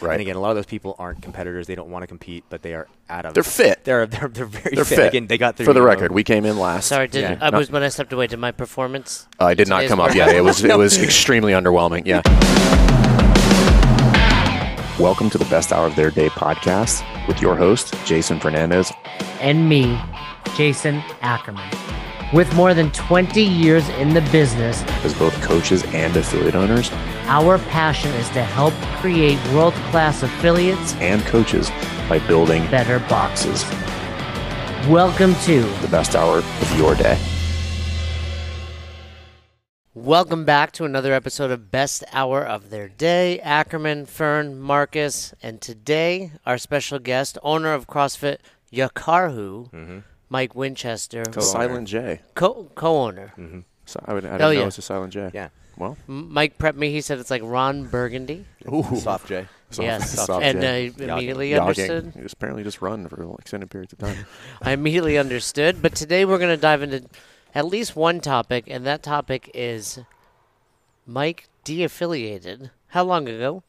Right. And again, a lot of those people aren't competitors. They don't want to compete, but they are out of. They're fit. They're they're, they're very They're fit. fit. Again, they got their For the record, we came in last. Sorry, did Yeah. I was when I stepped away. Did my performance? Uh, it did not come up. work- Yeah, it was it was extremely underwhelming. Yeah. Welcome to the Best Hour of Their Day podcast with your host Jason Fernandez. and me, Jason Ackerman. With more than 20 years in the business, As both coaches and affiliate owners our passion is to help create world class affiliates and coaches by building better boxes. Welcome to the best hour of your day. Welcome back to another episode of Best Hour of Their Day. Ackerman, Fern, Marcus, and today our special guest, owner of CrossFit Yakarhu, Mm-hmm. Mike Winchester, Silent J. co co-owner. So I, would, I didn't Hell know yeah. it was a Silent J. Yeah. Well, M- Mike prepped me. He said it's like Ron Burgundy. Ooh. Soft J. soft- yes, soft and J. I immediately Jogging. understood. You just apparently just run for extended periods of time. I immediately understood. But today we're going to dive into at least one topic, and that topic is Mike de-affiliated. How long ago?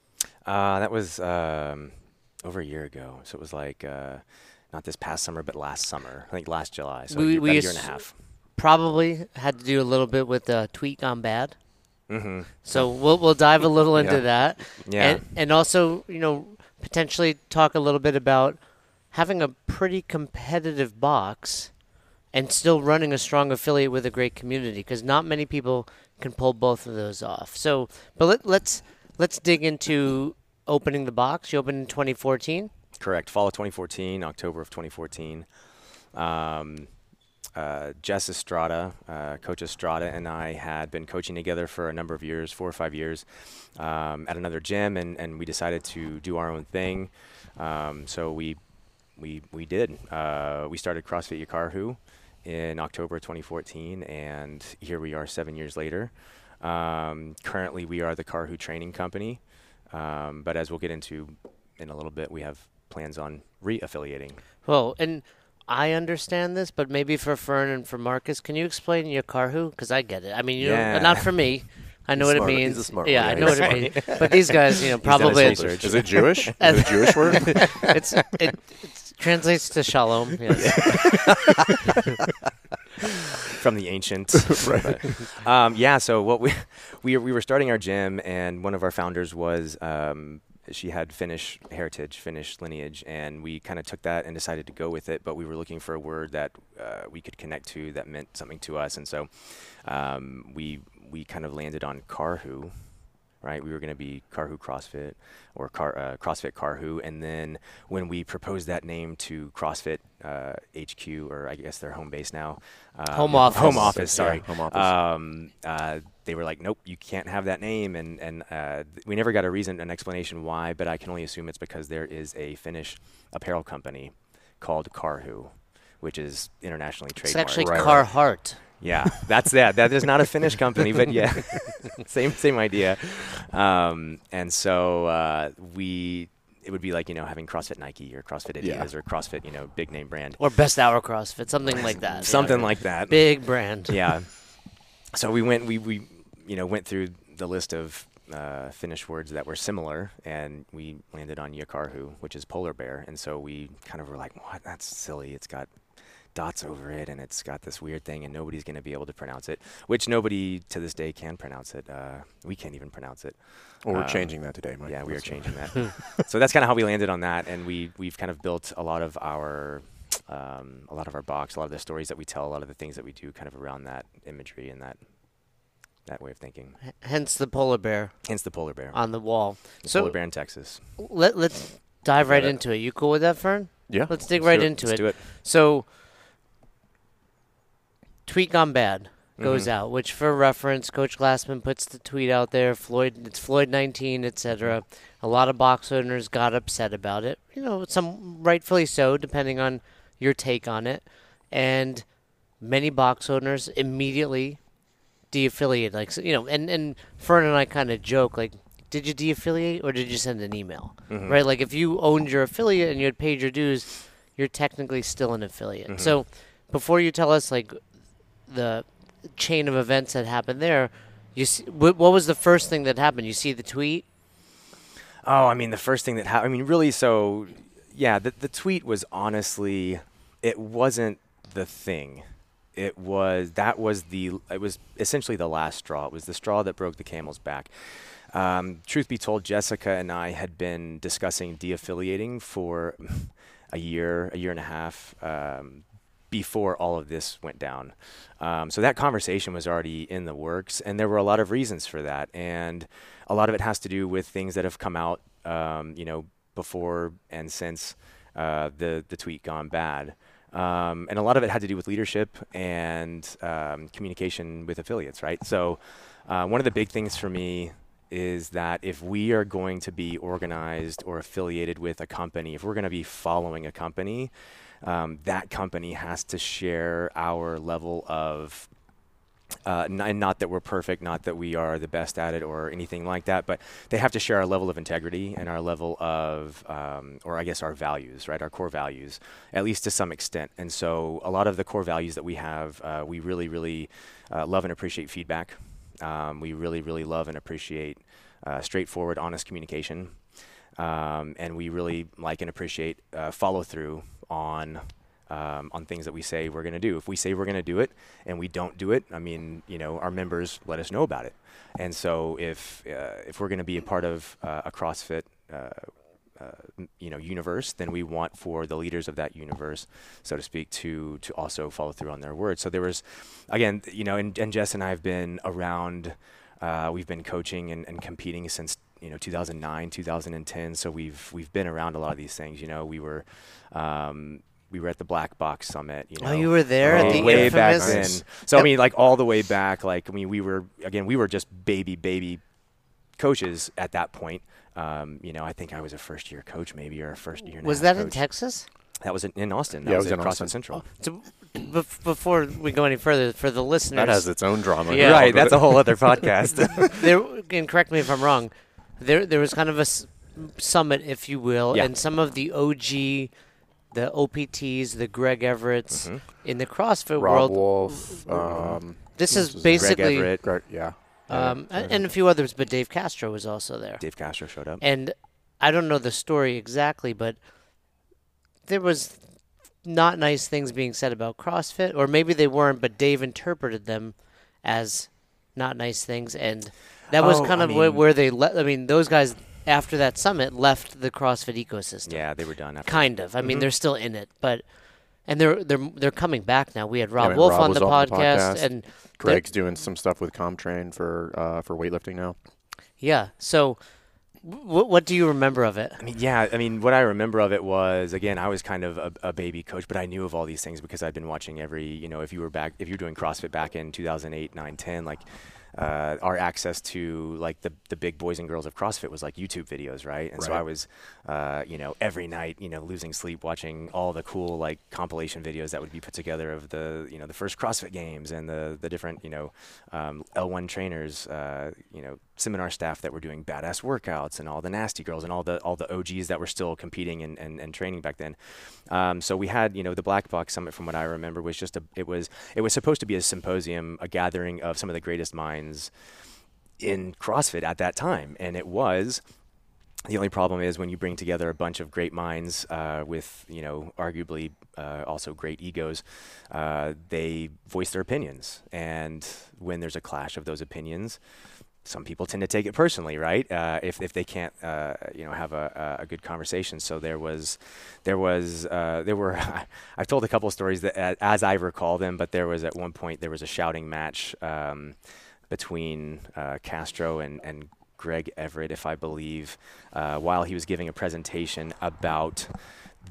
Uh, that was um, over a year ago. So it was like uh, not this past summer, but last summer. I think last July. So We- a year, we about a year and a half. Probably had to do a little bit with the tweet gone bad. Mm-hmm. So we'll we'll dive a little into Yeah. that, Yeah. and and also you know potentially talk a little bit about having a pretty competitive box, and still running a strong affiliate with a great community because not many people can pull both of those off. So, but let, let's let's dig into opening the box. You opened in 2014. Correct. Fall of 2014, October of 2014. Um, uh, Jess Estrada, uh, Coach Estrada, and I had been coaching together for a number of years, four or five years, um, at another gym, and, and we decided to do our own thing. Um, so we we we did. Uh, we started CrossFit Yakarhu in October 2014, and here we are seven years later. Um, currently, we are the Karhu Training Company, um, but as we'll get into in a little bit, we have plans on re-affiliating. Well, and I understand this, but maybe for Fern and for Marcus, can you explain Yakarhu? Because I get it. I mean, you Yeah. know, not for me. I know He's what smart. it He's means. a smart yeah, one. I Yeah, know what he's it means. But these guys, you know, probably research. Is it Jewish? Is it a Jewish word? it's it, it translates to shalom. Yes. from the ancient. right. Um, yeah. So what we we we were starting our gym, and one of our founders was um, she had Finnish heritage, Finnish lineage, and we kind of took that and decided to go with it. But we were looking for a word that uh, we could connect to that meant something to us, and so um, we we kind of landed on Karhu. Right, we were going to be Karhu CrossFit or Car, uh, CrossFit Karhu, and then when we proposed that name to CrossFit uh, HQ, or I guess their home base now, um, Home office. home office, Yeah, sorry, home office. Um, uh, they were like, nope, you can't have that name, and and uh, we never got a reason, an explanation why, but I can only assume it's because there is a Finnish apparel company called Karhu, which is internationally traded. It's actually Right, right. Carhartt. Yeah, that's that. That is not a Finnish company, but yeah, same same idea. Um, and so uh, we, it would be like you know having CrossFit Nike or CrossFit Adidas Yeah. or CrossFit you know big name brand, Or Best Hour CrossFit, something like that. something yeah. like that. Big brand. yeah. So we went, we, we, you know, went through the list of uh, Finnish words that were similar, and we landed on Yakarhu, which is polar bear. And so we kind of were like, what? That's silly. It's got dots over it, and it's got this weird thing, and nobody's going to be able to pronounce it, which nobody to this day can pronounce it. Uh, we can't even pronounce it. Well, we're Um, changing that today, Mike. Yeah, we are changing that. so that's kind of how we landed on that, and we we've kind of built a lot of our um, a lot of our box, a lot of the stories that we tell, a lot of the things that we do, kind of around that imagery and that that way of thinking. H- Hence the polar bear Hence the polar bear. on the wall. the so polar bear in Texas. let let's dive right into it. You cool with that, Fern? Yeah. Let's dig Let's right do it. into Let's it. do it. So, tweet gone bad goes Mhm. out. Which, for reference, Coach Glassman puts the tweet out there. Floyd, it's Floyd 19, etc. A lot of box owners got upset about it. You know, some rightfully so, depending on your take on it. And many box owners immediately de-affiliate. Like so, you know, and and Fern and I kind of joke like. Did you de-affiliate or did you send an email? Mhm. Right, like if you owned your affiliate and you had paid your dues, you're technically still an affiliate. Mhm. So, before you tell us like the chain of events that happened there, you see, what was the first thing that happened? You see the tweet. Oh, I mean, the first thing that happened. I mean, really. So, yeah, the the tweet was honestly, it wasn't the thing. It was that was the it was essentially the last straw. It was the straw that broke the camel's back. Um, truth be told, Jessica and I had been discussing de-affiliating for a year, a year and a half um, before all of this went down. Um, so that conversation was already in the works, and there were a lot of reasons for that, and a lot of it has to do with things that have come out, um, you know, before and since uh, the the tweet gone bad. Um, and a lot of it had to do with leadership and um, communication with affiliates, right? So, uh, one of the big things for me is that if we are going to be organized or affiliated with a company, if we're going to be following a company, um, that company has to share our level of uh, n- not that we're perfect, not that we are the best at it or anything like that, but they have to share our level of integrity and our level of, um, or I guess our values, right? Our core values, at least to some extent. And so a lot of the core values that we have, uh, we really, really uh, love and appreciate feedback. Um, we really, really love and appreciate uh, straightforward, honest communication. Um, and we really like and appreciate uh, follow through on um, on things that we say we're going to do. If we say we're going to do it and we don't do it, I mean, you know, our members let us know about it. And so if uh, if we're going to be a part of uh, a CrossFit. Uh, uh, you know, universe, then we want for the leaders of that universe, so to speak, to to also follow through on their word. So there was, again, you know, and, and Jess and I have been around. Uh, we've been coaching and, and competing since you know 2009 2010 so we've we've been around a lot of these things you know we were um, we were at the Black Box Summit. You know, Oh, you were there oh, at the way back then. So I mean, like all the way back. Like I mean, we were again, we were just baby baby coaches at that point. Um, you know, I think I was a first year coach, maybe or a first year. Was half that in. Texas? That was in, in Austin. That Yeah, was, was in CrossFit Austin. Central. So, bef- before we go any further, for the listeners, That has its own drama. Yeah. Right, that's a whole other podcast. there, and correct me if I'm wrong. There, there was kind of a s- summit, if you will, Yeah. and some of the OG, the OPTs, the Greg Everett's in the CrossFit Rob world. Wolf. Um, This is else was there? Greg basically, Everett, Greg, yeah. um, a- and a few others, but Dave Castro was also there. Dave Castro showed up. And I don't know the story exactly, but there was not nice things being said about CrossFit, or maybe they weren't, but Dave interpreted them as not nice things, and that was Oh, kind of where, mean- where they let. I mean, those guys after that summit left the CrossFit ecosystem. Yeah, they were done after. Kind of. I mean, Mhm. they're still in it, but and they're they're they're coming back now. We had Rob man, Wolf Rob on the, on the podcast, podcast. and Greg's doing some stuff with CompTrain for uh, for weightlifting now. yeah. So, w- what do you remember of it? I mean, yeah. I mean, what I remember of it was again, I was kind of a, a baby coach, but I knew of all these things because I'd been watching every. You know, if you were back, if you're doing CrossFit back in 2008, 9, 10, like. Uh, our access to like the the big boys and girls of CrossFit was like YouTube videos, right? And so I was, uh, you know, every night, you know, losing sleep watching all the cool like compilation videos that would be put together of the, you know, the first CrossFit games and the the different, you know, um, L1 trainers, uh, you know, seminar staff that were doing badass workouts and all the nasty girls and all the all the OGs that were still competing and, and, and training back then. Um, so we had, you know, the Black Box Summit from what I remember was just a it was it was supposed to be a symposium, a gathering of some of the greatest minds in CrossFit at that time, and it was. The only problem is when you bring together a bunch of great minds uh, with, you know, arguably uh, also great egos, uh, they voice their opinions. And when there's a clash of those opinions, some people tend to take it personally, right? Uh, if, if they can't, uh, you know, have a, a good conversation. So there was, there was, uh, there were. I've told a couple of stories that, as I recall them, but there was at one point there was a shouting match um, between uh, Castro and and Greg Everett, if I believe, uh, while he was giving a presentation about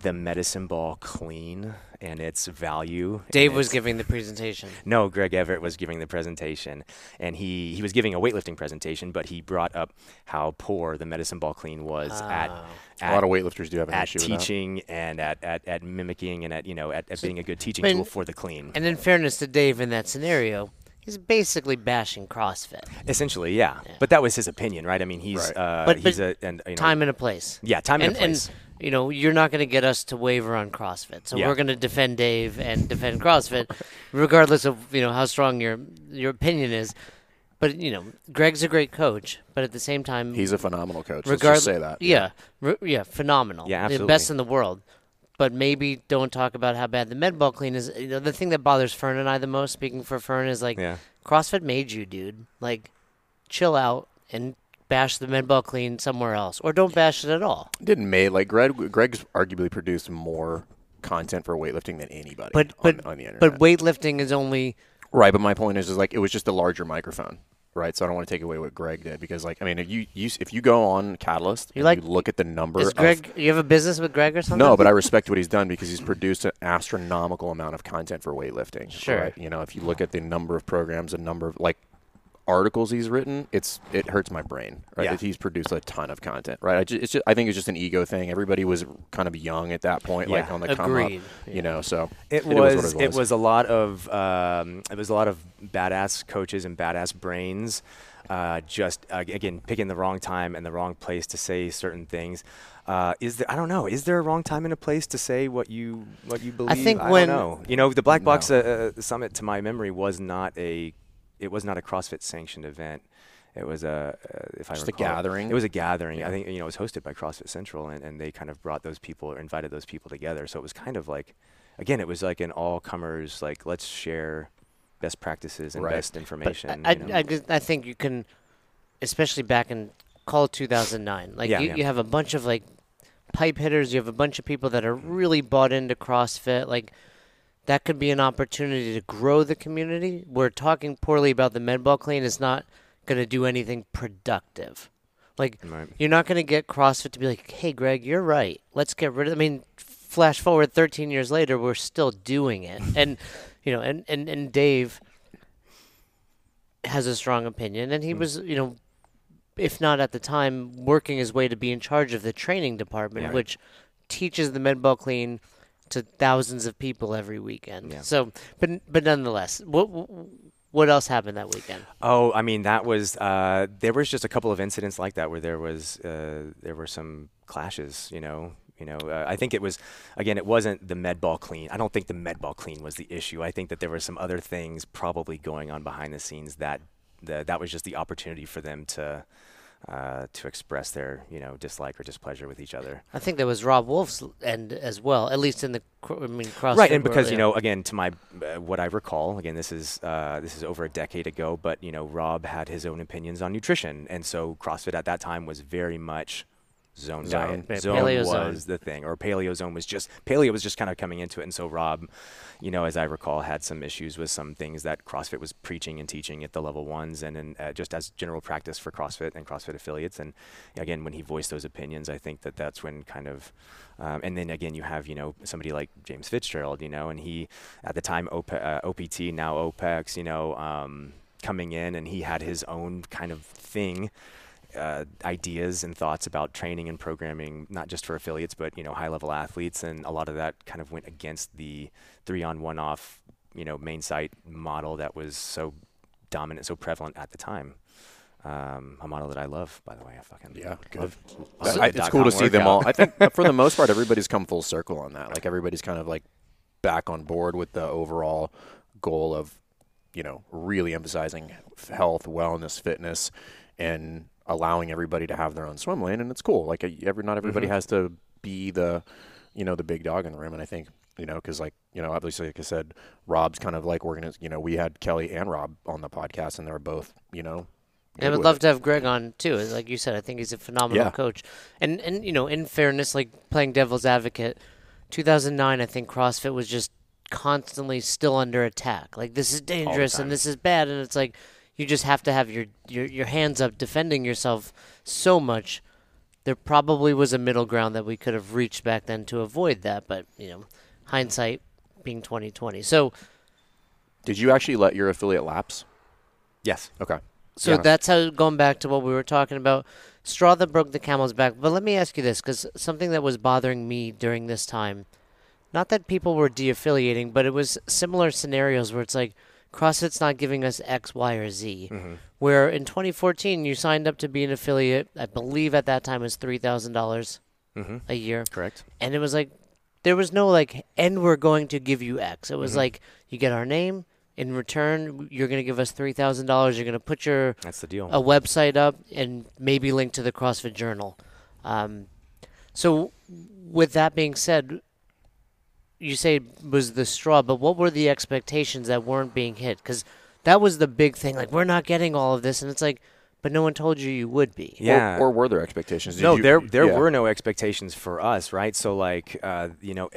the medicine ball clean and its value. and Dave was its- giving the presentation. no, Greg Everett was giving the presentation, and he, he was giving a weightlifting presentation, but he brought up how poor the medicine ball clean was at, Oh. at a lot of weightlifters do have an at issue with that. teaching and at, at, at mimicking and at you know at, at being a good teaching I mean- tool for the clean. And in fairness to Dave, in that scenario, he's basically bashing CrossFit. Essentially, yeah. Yeah. But that was his opinion, right? I mean, he's Right. uh, But- he's a and you know, Time and a place. yeah, time and, and, a place. and you know you're not going to get us to waver on CrossFit, so Yeah. we're going to defend Dave and defend CrossFit, regardless of you know how strong your your opinion is. but you know, Greg's a great coach, but at the same time, He's a phenomenal coach. Let's just say that. Yeah, re- yeah, phenomenal. Yeah, the best in the world. But maybe don't talk about how bad the med ball clean is. You know, the thing that bothers Fern and I the most, speaking for Fern, is like Yeah. CrossFit made you, dude. Like, chill out and bash the med ball clean somewhere else, or don't bash it at all. Didn't May like Greg? Greg's arguably produced more content for weightlifting than anybody. But but on the internet. but weightlifting is only right. But my point is, is like it was just a larger microphone. Right, so I don't want to take away what Greg did because, like, I mean, if you, you if you go on Catalyst, You and like- you look at the number is of Greg. You have a business with Greg or something? No, but I respect what he's done because he's produced an astronomical amount of content for weightlifting. Sure. right? You know, if you look at the number of programs, the number of like articles he's written, it's it hurts my brain. Right, Yeah. That he's produced a ton of content. Right, I just, it's just, I think it's just an ego thing. Everybody was kind of young at that point, like on the come up. Agreed. You know, so It was was, what it was a lot of um, it was a lot of badass coaches and badass brains. Uh, just uh, again picking the wrong time and the wrong place to say certain things. Uh, is there? I don't know. Is there a wrong time and a place to say what you what you believe? I think don't when- know. you know the Black Box No. uh, uh, Summit, to my memory, was not a it was not a CrossFit sanctioned event. It was a uh, if I Just a gathering? It was a gathering. Yeah. I think you know it was hosted by CrossFit Central, and, and they kind of brought those people or invited those people together. So it was kind of like, again, it was like an all comers like let's share best practices and Right. best information. I, you know. I, just- I think you can, especially back in call 2009. Like Yeah. you, Yeah. you have a bunch of like pipe hitters. You have a bunch of people that are really bought into CrossFit. Like that could be an opportunity to grow the community. We're talking poorly about the med ball clean is not going to do anything productive. Like Right. you're not going to get CrossFit to be like, "Hey, Greg, you're right. Let's get rid of." I mean, flash forward 13 years later, we're still doing it, and you know, and and and Dave has a strong opinion, and he Hmm. was, you know, if not at the time, working his way to be in charge of the training department, Yeah. which teaches the med ball clean to thousands of people every weekend. Yeah. So, but but nonetheless, what what else happened that weekend? Oh, I mean that was uh, there was just a couple of incidents like that where there was uh, there were some clashes. You know, you know. Uh, I think it was again it wasn't the med ball clean. I don't think the med ball clean was the issue. I think that there were some other things probably going on behind the scenes that the, that was just the opportunity for them to. Uh, to express their, you know, dislike or displeasure with each other, I think that was Robb Wolf's end as well, at least in the cr- I mean CrossFit. right? And because you yeah. know, again, to my uh, what I recall, again, this is uh, this is over a decade ago, but you know, Rob had his own opinions on nutrition, and so CrossFit at that time was very much zone, Zone. diet. Zone paleo zone. was the thing, or paleo zone was just paleo was just kind of coming into it, and so Rob, you know, as I recall, had some issues with some things that CrossFit was preaching and teaching at the level ones, and in, uh, just as general practice for CrossFit and CrossFit affiliates. And again, when he voiced those opinions, I think that that's when kind of, um, and then again, you have you know somebody like James Fitzgerald, you know, and he at the time OP, uh, OPT now OPEX, you know, um, coming in, and he had his own kind of thing uh, ideas and thoughts about training and programming, not just for affiliates, but you know, high-level athletes, and a lot of that kind of went against the three-on-one-off, you know, main site model that was so dominant, so prevalent at the time. Um, a model that I love, by the way. I fucking Yeah, good. love- I- love I- it's cool to dot-com see them all. I think for the most part, everybody's come full circle on that. Like everybody's kind of like back on board with the overall goal of, you know, really emphasizing health, wellness, fitness, and allowing everybody to have their own swim lane. And it's cool. Like uh, every not everybody Mhm. has to be the, you know, the big dog in the room. And I think you know because like you know obviously like I said, Rob's kind of like organiz- You know, we had Kelly and Rob on the podcast, and they were both you know. I would love it. to have Greg on too. Like you said, I think he's a phenomenal Yeah. coach. And and you know, in fairness, like playing devil's advocate, 2009, I think CrossFit was just constantly still under attack. Like this is dangerous and this is bad, and it's like you just have to have your your your hands up defending yourself so much. There probably was a middle ground that we could have reached back then to avoid that, but you know, hindsight being 2020. So Did you actually let your affiliate lapse? Yes. Okay. So Yeah. that's how going back to what we were talking about, straw that broke the camel's back. But let me ask you this, because something that was bothering me during this time, not that people were de-affiliating, but it was similar scenarios where it's like CrossFit's not giving us X, Y, or Z. Mm-hmm. Where in 2014 you signed up to be an affiliate, I believe at that time it was three thousand dollars Mm-hmm. a year, Correct. and it was like there was no like, and we're going to give you X. It was Mhm. like you get our name, In return, you're going to give us three thousand dollars. You're going to put your That's the deal. a website up and maybe link to the CrossFit Journal. Um, so, with that being said, you say was the straw, but what were the expectations that weren't being hit? Because that was the big thing. Like, we're not getting all of this, and it's like, but no one told you you would be. yeah. Or, or were there expectations? Did no, you- there there yeah. were no expectations for us, right? So like, uh, you know,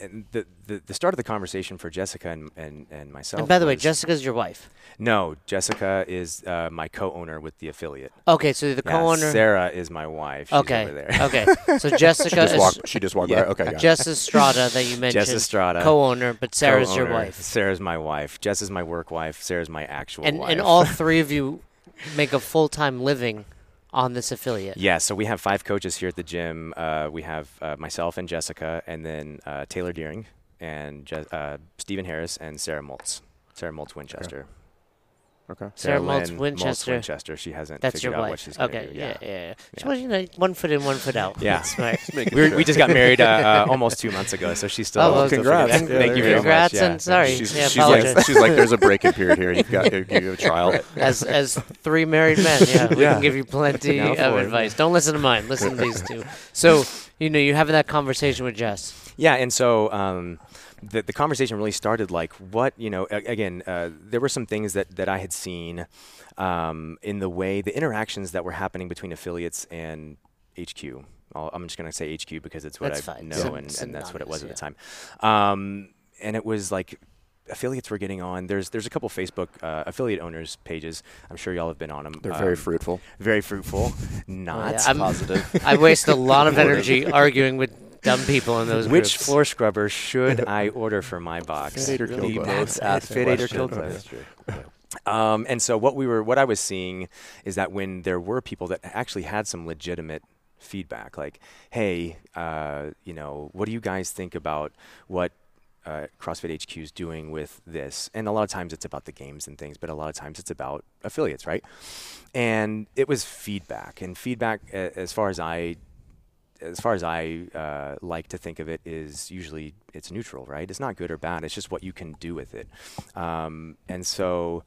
and the, the the start of the conversation for Jessica and and, and myself. And by the way, was- Jessica's your wife. no, Jessica is uh, my co-owner with the affiliate. Okay, so the Yeah, co-owner. Sarah is my wife. She's okay. over there. okay. So Jessica Just is walk, she just walked Yeah. by. Okay. Jess Estrada that you mentioned. Jess Estrada. Co-owner, but Sarah's your Co-owner. wife. Sarah's my wife. Jess is my work wife. Sarah's my actual And wife. and all three of you make a full-time living on this affiliate. Yeah, so we have five coaches here at the gym. Uh, we have uh, myself and Jessica, and then uh, Taylor Deering, and Je- uh, Stephen Harris, and Sarah Moltz. Sarah Moltz Winchester. Okay. Sarah Moltz Lynn Winchester. Winchester. She hasn't That's figured your out wife. what she's going to okay, do. yeah, yeah, yeah. She Yeah. was, you know, one foot in, one foot out. Yeah. That's right. We're, we just got married uh, uh, almost two months ago, so she's still. Oh, well, congrats. figuring. Yeah, Thank you very go. much. Congrats yeah. and sorry. She's, yeah, she's like, she's like, there's a break-in period here. You've got to give you a trial. as as three married men, yeah, we Yeah. can give you plenty of for it. advice. Don't listen to mine. Listen to these two. So you know, you're having that conversation with Jess. Yeah, and so um, the the conversation really started like what you know. A- again, uh, there were some things that that I had seen um, in the way the interactions that were happening between affiliates and HQ. I'll, I'm just going to say HQ because it's what That's I fine. know, Syn- and, and that's what it was at the time. Um, and it was like affiliates were getting on. There's there's a couple Facebook uh, affiliate owners pages. I'm sure y'all have been on them. They're very fruitful. very fruitful. Not yeah, I'm- Positive. I waste a lot of energy arguing with dumb people in those Which groups. floor scrubber should I order for my box? Fit or kill The- clothes. that's Ask FitAid or Kill Cliff. Um, and so what we were, what I was seeing is that when there were people that actually had some legitimate feedback, like, hey, uh, you know, what do you guys think about what uh, CrossFit HQ is doing with this? And a lot of times it's about the games and things, but a lot of times it's about affiliates, right? And it was feedback, and feedback, a- as far as I as far as I uh, like to think of it, is usually it's neutral, right? It's not good or bad. It's just what you can do with it. Um, and so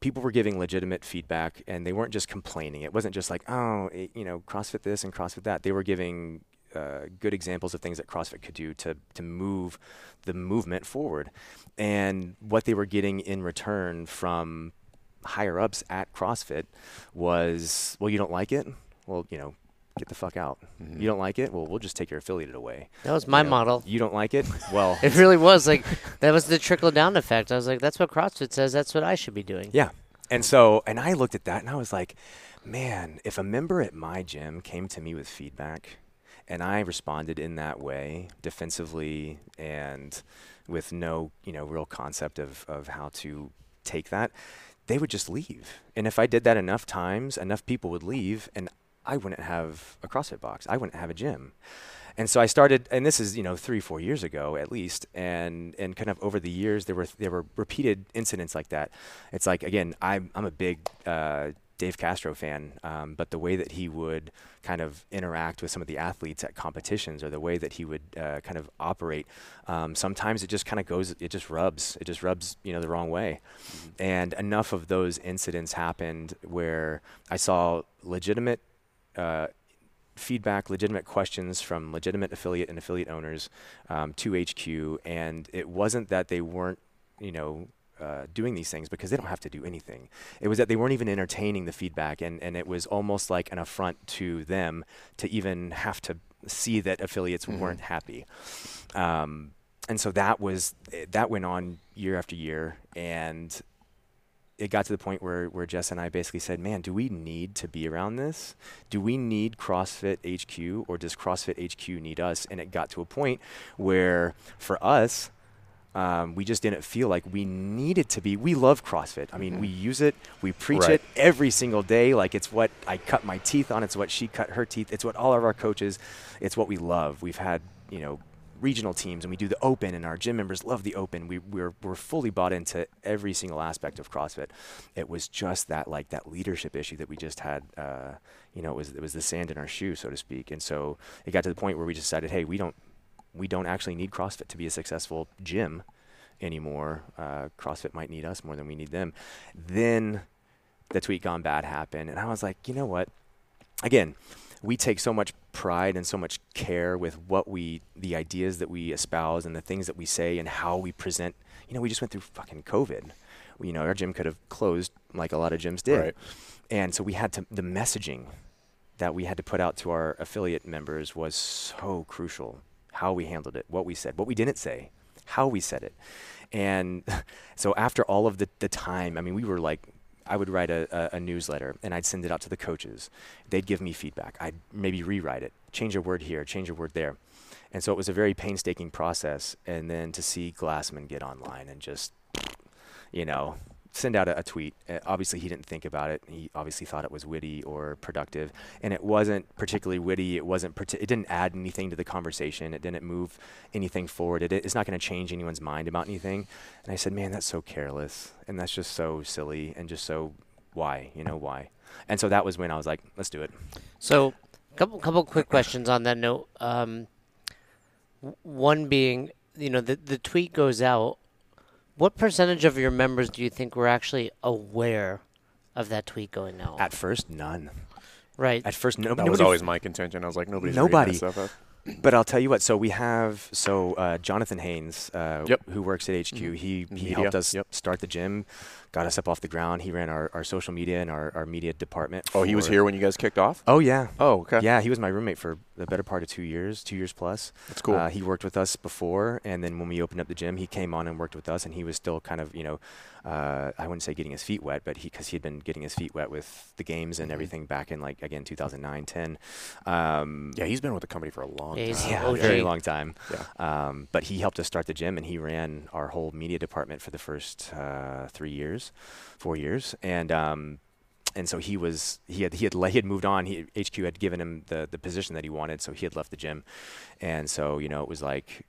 people were giving legitimate feedback, and they weren't just complaining. It wasn't just like, oh, it, you know, CrossFit this and CrossFit that. They were giving uh, good examples of things that CrossFit could do to to move the movement forward, and what they were getting in return from higher ups at CrossFit was, well, you don't like it? Well, you know, get the fuck out. Mm-hmm. You don't like it? Well, we'll just take your affiliate away. that was my You know, model. You don't like it? Well, It really was like that was the trickle down effect. I was like, that's what CrossFit says. That's what I should be doing. yeah. And so, and I looked at that and I was like, man, if a member at my gym came to me with feedback and I responded in that way, defensively and with no, you know, real concept of, of how to take that, they would just leave. And if I did that enough times, enough people would leave and I wouldn't have a CrossFit box. I wouldn't have a gym. And so I started, and this is you know three, four years ago at least, and and kind of over the years there were there were repeated incidents like that. It's like again, I'm I'm a big uh, Dave Castro fan, um, but the way that he would kind of interact with some of the athletes at competitions, or the way that he would uh, kind of operate, um, sometimes it just kind of goes, it just rubs, it just rubs you know the wrong way. And enough of those incidents happened where I saw legitimate. Uh, feedback, legitimate questions from legitimate affiliate and affiliate owners um, to HQ, and it wasn't that they weren't, you know, uh, doing these things because they don't have to do anything. It was that they weren't even entertaining the feedback, and, and it was almost like an affront to them to even have to see that affiliates weren't happy. Um, and so that was that went on year after year, and it got to the point where, where Jess and I basically said, man, do we need to be around this? Do we need CrossFit HQ or does CrossFit HQ need us? And it got to a point where for us, um, we just didn't feel like we needed to be. We love CrossFit. I mean, we use it, we preach Right. it every single day. Like it's what I cut my teeth on, it's what she cut her teeth, it's what all of our coaches, it's what we love. We've had, you know, regional teams and we do the open and our gym members love the open we, we're, we're fully bought into every single aspect of crossfit it was just that like that leadership issue that we just had uh, you know it was, it was the sand in our shoe so to speak and so it got to the point where we decided hey we don't we don't actually need crossfit to be a successful gym anymore. Uh, CrossFit might need us more than we need them. Then the tweet gone bad happened, and I was like, you know what? Again, we take so much pride and so much care with what we, the ideas that we espouse and the things that we say and how we present. You know, we just went through fucking COVID. You know, our gym could have closed like a lot of gyms did. Right. And so we had to, the messaging that we had to put out to our affiliate members was so crucial. How we handled it, what we said, what we didn't say, how we said it. And so after all of the, the time, I mean, we were like, I would write a, a, a newsletter and I'd send it out to the coaches. They'd give me feedback. I'd maybe rewrite it, change a word here, change a word there. And so it was a very painstaking process. And then to see Glassman get online and just, you know, send out a, a tweet. Uh, obviously, he didn't think about it. He obviously thought it was witty or productive, and it wasn't particularly witty. It wasn't. It didn't add anything to the conversation. It didn't move anything forward. It, it's not going to change anyone's mind about anything. And I said, man, that's so careless, and that's just so silly, and just so why, you know, why? And so that was when I was like, let's do it. So, couple couple quick questions on that note. Um, one being, you know, the the tweet goes out. What percentage of your members do you think were actually aware of that tweet going out? At first, none. right. At first, no, That nobody was always my contention. I was like, nobody's Nobody. Reading that stuff up. But I'll tell you what. So we have so uh, Jonathan Haynes, uh, Yep. who works at HQ. He he Media, helped us yep. start the gym, got us up off the ground. He ran our, our social media and our, our media department. Oh, he was here when you guys kicked off. Oh yeah, Oh, okay. yeah. He was my roommate for the better part of two years, two years plus. that's cool. Uh, he worked with us before, and then when we opened up the gym, he came on and worked with us, and he was still kind of, you know, uh, I wouldn't say getting his feet wet, but he because he had been getting his feet wet with the games and Mhm. everything back in like again 2009, 10. Um, yeah, he's been with the company for a long Yeah, he's time. yeah, OG. very long time. Yeah. Um, but he helped us start the gym, and he ran our whole media department for the first uh, three years, four years, and um, and so he was he had he had he had moved on. He HQ had given him the the position that he wanted, so he had left the gym, and so you know it was like,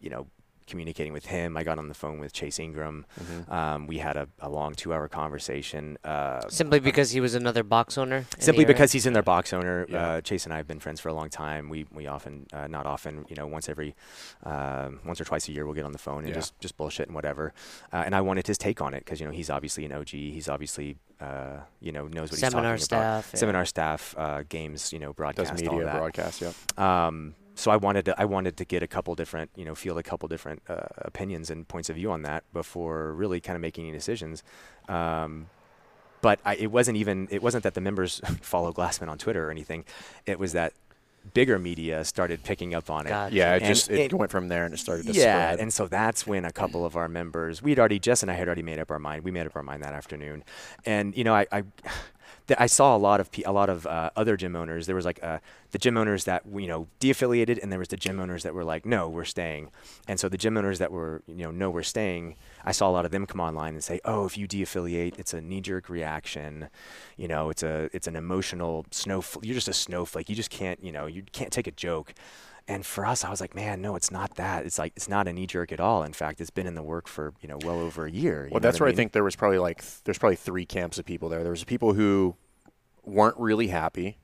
you know. Communicating with him, I got on the phone with Chase Ingraham. Mhm. Um, we had a, a long two-hour conversation. Uh, Simply because he was another box owner. Simply because he's in their box owner. Yeah. Uh, Chase and I have been friends for a long time. We we often, uh, not often, you know, once every, um, once or twice a year, we'll get on the phone and Yeah. just just bullshit and whatever. Uh, and I wanted his take on it because you know he's obviously an OG. He's obviously, uh, you know, knows what seminar he's talking about. staff. yeah. Seminar staff, uh, games, you know, broadcast, Does all media that. broadcast. Yeah. Um, so I wanted to I wanted to get a couple different you know feel a couple different uh, opinions and points of view on that before really kind of making any decisions. Um, but I, it wasn't even it wasn't that the members follow Glassman on Twitter or anything. It was that bigger media started picking up on it. Gotcha. Yeah, it And just it, it- went from there and it started to Yeah, spread. and so that's when a couple of our members, we'd already, Jess and I had already made up our mind. We made up our mind that afternoon, and you know, I, I, th- I saw a lot of a lot of uh, other gym owners. There was like uh, the gym owners that you know de-affiliated, and there was the gym owners that were like, no, we're staying. And so the gym owners that were you know, no, we're staying. I saw a lot of them come online and say, oh, if you de-affiliate, it's a knee-jerk reaction. You know, it's a it's an emotional snowflake. You're just a snowflake. You just can't you know you can't take a joke. And for us, I was like, man, no, it's not that. It's like it's not a knee jerk at all. In fact, it's been in the work for you know well over a year. Well, that's where I mean? think there was probably like th- there's probably three camps of people there. There was people who weren't really happy,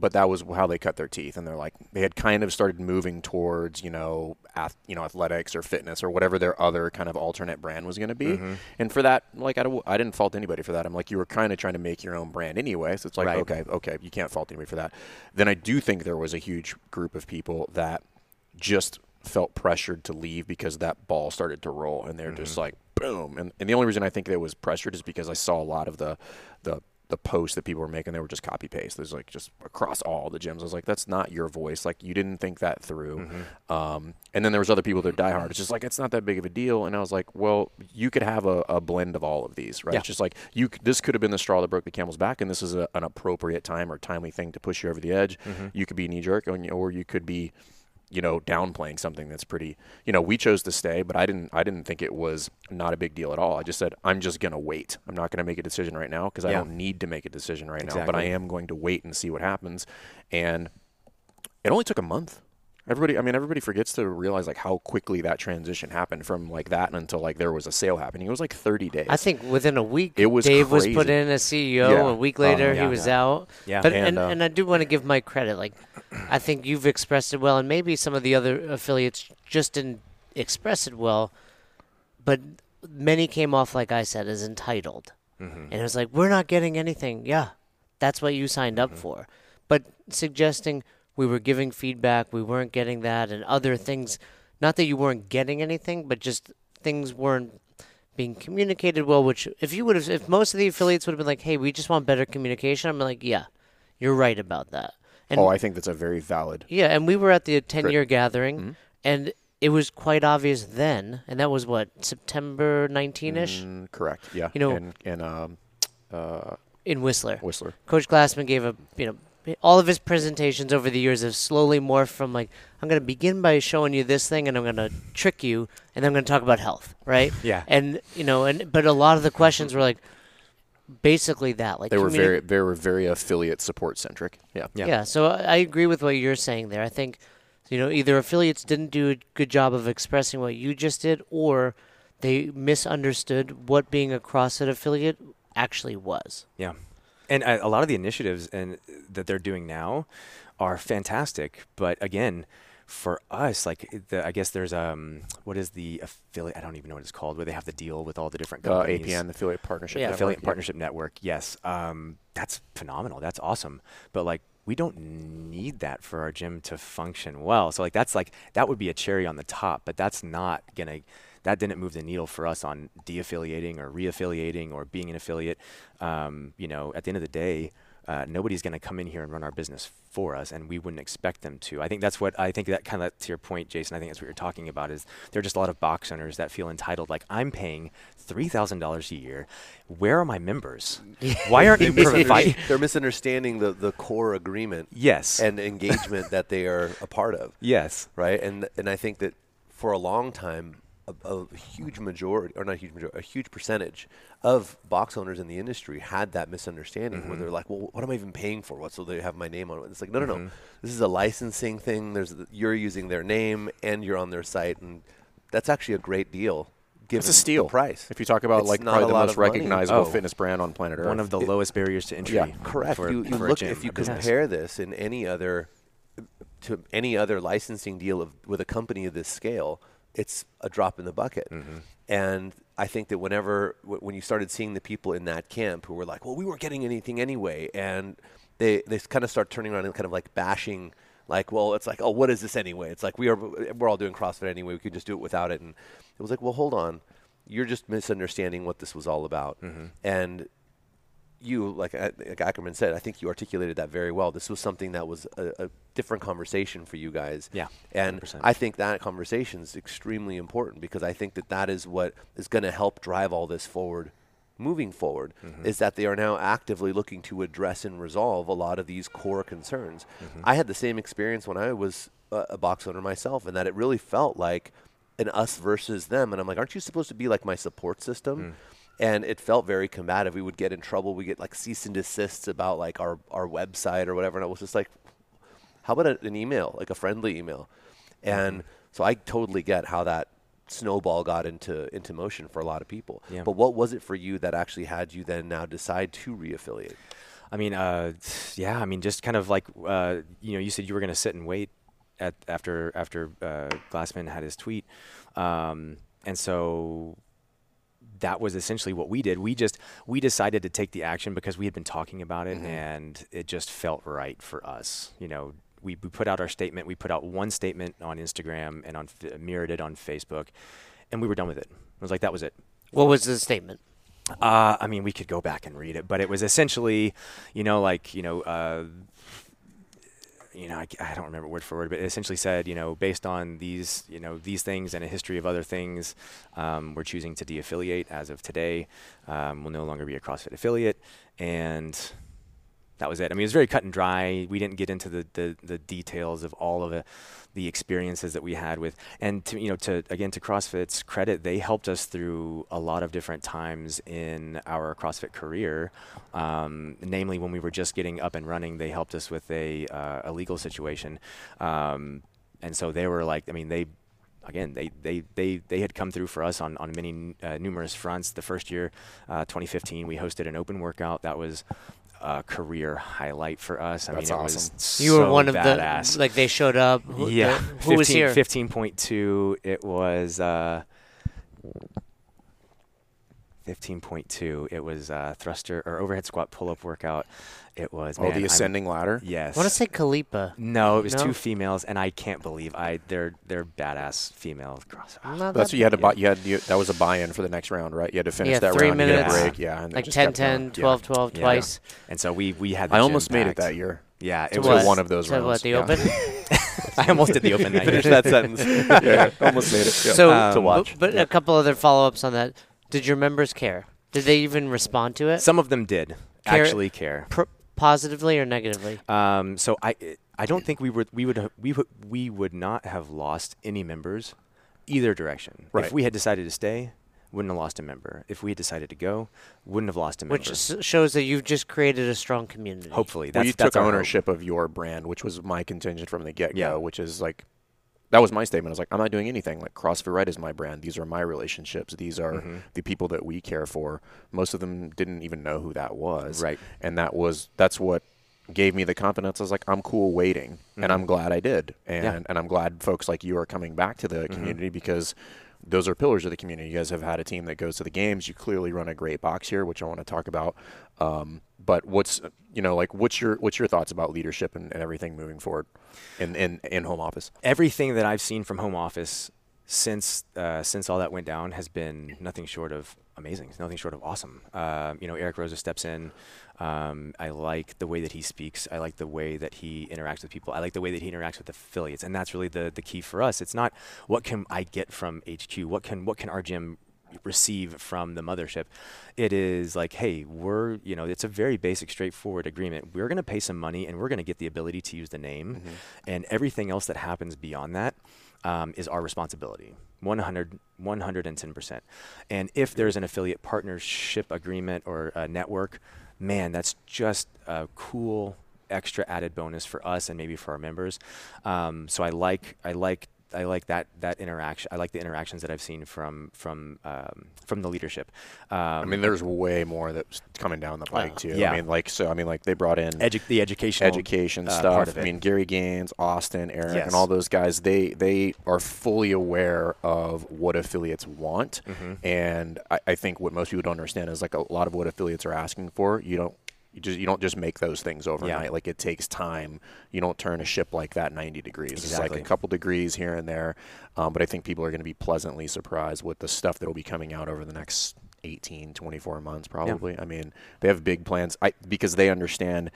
but that was how they cut their teeth, and they're like they had kind of started moving towards you know ath- you know athletics or fitness or whatever their other kind of alternate brand was going to be. Mm-hmm. And for that, like I, don't- I didn't fault anybody for that. I'm like you were kind of trying to make your own brand anyway, so it's like Right. okay, okay, you can't fault anybody for that. Then I do think there was a huge group of people that just felt pressured to leave because that ball started to roll and they're Mm-hmm. just like boom and, and the only reason i think it was pressured is because i saw a lot of the the the posts that people were making they were just copy paste there's like just across all the gyms. I was like that's not your voice. Like you didn't think that through. Mm-hmm. um, and then there was other people that are diehard. It's just like it's not that big of a deal. And i was like well you could have a, a blend of all of these right? Yeah. it's just like you this could have been the straw that broke the camel's back and this is a, an appropriate time or timely thing to push you over the edge. Mm-hmm. you could be knee jerk or or you could be you know downplaying something that's pretty you know we chose to stay but i didn't i didn't think it was not a big deal at all. I just said i'm just going to wait. I'm not going to make a decision right now because i don't need to make a decision right now but i am going to wait and see what happens. And it only took a month everybody i mean everybody forgets to realize like how quickly that transition happened from like that until like there was a sale happening it was like 30 days I think within a week, It was Dave was put in as CEO. Yeah. A week Um, later, he was Yeah. out. Yeah. But And, and, uh, and I do want to give Mike credit. Like, I think you've expressed it well, and maybe some of the other affiliates just didn't express it well. but many came off like I said as entitled, Mm-hmm. and it was like we're not getting anything. Yeah, that's what you signed Mm-hmm. up for. But suggesting we were giving feedback, we weren't getting that, and other things. Not that you weren't getting anything, but just things weren't being communicated well. Which, if you would have, if most of the affiliates would have been like, "Hey, we just want better communication," I'm like, "Yeah, you're right about that." And oh, I think that's a very valid. yeah, and we were at the 10 year gathering, Mm-hmm. and it was quite obvious then, and that was what, September 19 ish Mm, correct. Yeah. You know- and, and um, uh, in Whistler. Whistler. Coach Glassman gave a, you know, all of his presentations over the years have slowly morphed from like, I'm going to begin by showing you this thing, and I'm going to trick you, and then I'm going to talk about health, right? Yeah. And, you know, and but a lot of the questions were like, basically that. Like They were communi- very, they were very affiliate support centric. Yeah. Yeah. Yeah. so I I agree with what you're saying there. I think, you know, either affiliates didn't do a good job of expressing what you just did, or they misunderstood what being a CrossFit affiliate actually was. Yeah, and uh, a lot of the initiatives and that they're doing now are fantastic. But again, for us, like the, I guess there's um, what is the affiliate? I don't even know what it's called. Where they have the deal with all the different Uh, companies. APN, the affiliate partnership. Yeah, network, affiliate yeah. partnership network. Yes, um, that's phenomenal. That's awesome. But like, we don't need that for our gym to function well. So like, that's like that would be a cherry on the top. But that's not gonna. That didn't move the needle for us on de-affiliating or re-affiliating or being an affiliate. Um, you know, at the end of the day, uh, nobody's going to come in here and run our business for us, and we wouldn't expect them to. I think that's what I think that kind of to your point, Jason. I think that's what you're talking about. Is there are just a lot of box owners that feel entitled, like I'm paying three thousand dollars a year. Where are my members? Why aren't They providing? they're misunderstanding the, the core agreement Yes. and engagement that they are a part of, yes. right? And and I think that for a long time, a, a huge majority, or not a huge majority, a huge percentage of box owners in the industry had that misunderstanding where they're mm-hmm. like, well, what am I even paying for? What? So they have my name on it. It's like, no, no, no. Mm-hmm. This is a licensing thing. There's you're using their name and you're on their site, and that's actually a great deal. Given It's a steal the price. If you talk about It's like probably the most recognizable Oh. fitness brand on planet Earth. One of the It- lowest barriers to entry. Yeah, Correct. For, you you for look gym, if you a business. compare this in any other to any other licensing deal of with a company of this scale, it's a drop in the bucket. Mm-hmm. And I think that whenever w- when you started seeing the people in that camp who were like, "Well, we weren't getting anything anyway," and they they kind of start turning around and kind of like bashing. Like, well, it's like, oh, what is this anyway? It's like we are, we're all doing CrossFit anyway. We could just do it without it. And it was like, well, hold on, you're just misunderstanding what this was all about. Mm-hmm. And you, like, like Ackerman said, I think you articulated that very well. This was something that was a, a different conversation for you guys. Yeah, And 100%. I think that conversation is extremely important because I think that that is what is going to help drive all this forward moving forward Mm-hmm. is that they are now actively looking to address and resolve a lot of these core concerns. Mm-hmm. I had the same experience when I was a, a box owner myself, and that it really felt like an us versus them. And I'm like, aren't you supposed to be like my support system? Mm. And it felt very combative. We would get in trouble. We get like cease and desists about like our, our website or whatever. And I was just like, how about a, an email, like a friendly email? And Mm-hmm. so I totally get how that snowball got into into motion for a lot of people. Yeah. But what was it for you that actually had you then now decide to reaffiliate? I mean, uh, yeah. I mean, just kind of like uh, you know, you said you were going to sit and wait at after after uh, Glassman had his tweet, um, and so that was essentially what we did. We just we decided to take the action because we had been talking about it, and it just felt right for us. You know. We, we put out our statement. We put out one statement on Instagram and on f- mirrored it on Facebook, and we were done with it. It was like that was it. What was the statement? Uh, I mean, we could go back and read it, but it was essentially, you know, like you know, uh, you know, I, I don't remember word for word, but it essentially said, you know, based on these, you know, these things and a history of other things, um, we're choosing to de-affiliate as of today. Um, we'll no longer be a CrossFit affiliate, and that was it. I mean, it was very cut and dry. We didn't get into the, the, the details of all of the, the experiences that we had with, and to, you know, to again to CrossFit's credit, they helped us through a lot of different times in our CrossFit career. Um, namely, when we were just getting up and running, they helped us with a uh, a legal situation, um, and so they were like, I mean, they again, they, they, they, they had come through for us on, on many uh, numerous fronts. The first year, uh, 2015, we hosted an open workout that was a career highlight for us. I That's mean, it awesome. was You were so one of badass. the like they showed up. Who, yeah, the- who was here? 15.2. It was uh, 15.2. It was uh, thruster or overhead squat pull up workout. It was Oh, man, the I'm- ascending ladder. Yes. I want to say Kalipa. no, it was No? two females, and I can't believe I they're they're badass female cross. That's that what you had to buy. You had you, that was a buy-in for the next round, right? You had to finish Yeah, that three round, you get a minutes. break, yeah, and Like just 10, kept 10, going. 12, 12 Yeah. twice. And so we we had. The I gym almost made it that year. Yeah, it To what? was. one of those To rounds. what, the yeah. open? I almost did the open that year. Finish that sentence. yeah, almost made it. Yeah. So, Um, to watch. But, but a couple other follow-ups on that. Did your members care? Did they even respond to it? Some of them did Care- actually care. Pr- positively or negatively? Um, so I I don't think we would we would we would we would not have lost any members either direction. Right. If we had decided to stay, wouldn't have lost a member. If we had decided to go, wouldn't have lost a member. Which s- shows that you've just created a strong community. Hopefully, that's well, you that's took our hope. ownership of your brand, which was my contingent from the get-go, Yeah. which is like that was my statement. I was like, I'm not doing anything. Like CrossFit Right is my brand. These are my relationships. These are Mhm. the people that we care for. Most of them didn't even know who that was. Right. And that was that's what gave me the confidence. I was like, I'm cool waiting, and I'm glad I did. And Yeah. Mm-hmm. and I'm glad folks like you are coming back to the community because those are pillars of the community. You guys have had a team that goes to the games. You clearly run a great box here, which I want to talk about. Um, but what's you know like what's your what's your thoughts about leadership and, and everything moving forward in, in in home office? Everything that I've seen from home office since uh, since all that went down has been nothing short of amazing. Nothing short of awesome. Uh, you know, Eric Roza steps in. Um, I like the way that he speaks. I like the way that he interacts with people. I like the way that he interacts with affiliates, and that's really the the key for us. It's not what can I get from HQ. What can what can our gym receive from the mothership. It is like hey we're you know it's a very basic straightforward agreement. We're going to pay some money and we're going to get the ability to use the name. And everything else that happens beyond that um, is our responsibility. 100 110% and if there's an affiliate partnership agreement or a network man that's just a cool extra added bonus for us and maybe for our members. Um, so i like i like I like that that interaction. I like the interactions that I've seen from from um, from the leadership. Um, I mean, there's way more that's coming down the pike too. yeah. I mean, like so. I mean, like they brought in edu- the educational education uh, stuff. I mean, Gary Gaines, Austin, Eric, Yes. and all those guys. They they are fully aware of what affiliates want, Mm-hmm. and I, I think what most people don't understand is like a lot of what affiliates are asking for. You don't. You just you don't just make those things overnight. Like it takes time. You don't turn a ship like that 90 degrees. Exactly. It's like a couple degrees here and there. Um, but I think people are going to be pleasantly surprised with the stuff that will be coming out over the next 18, 24 months, probably. I mean, they have big plans I, because they understand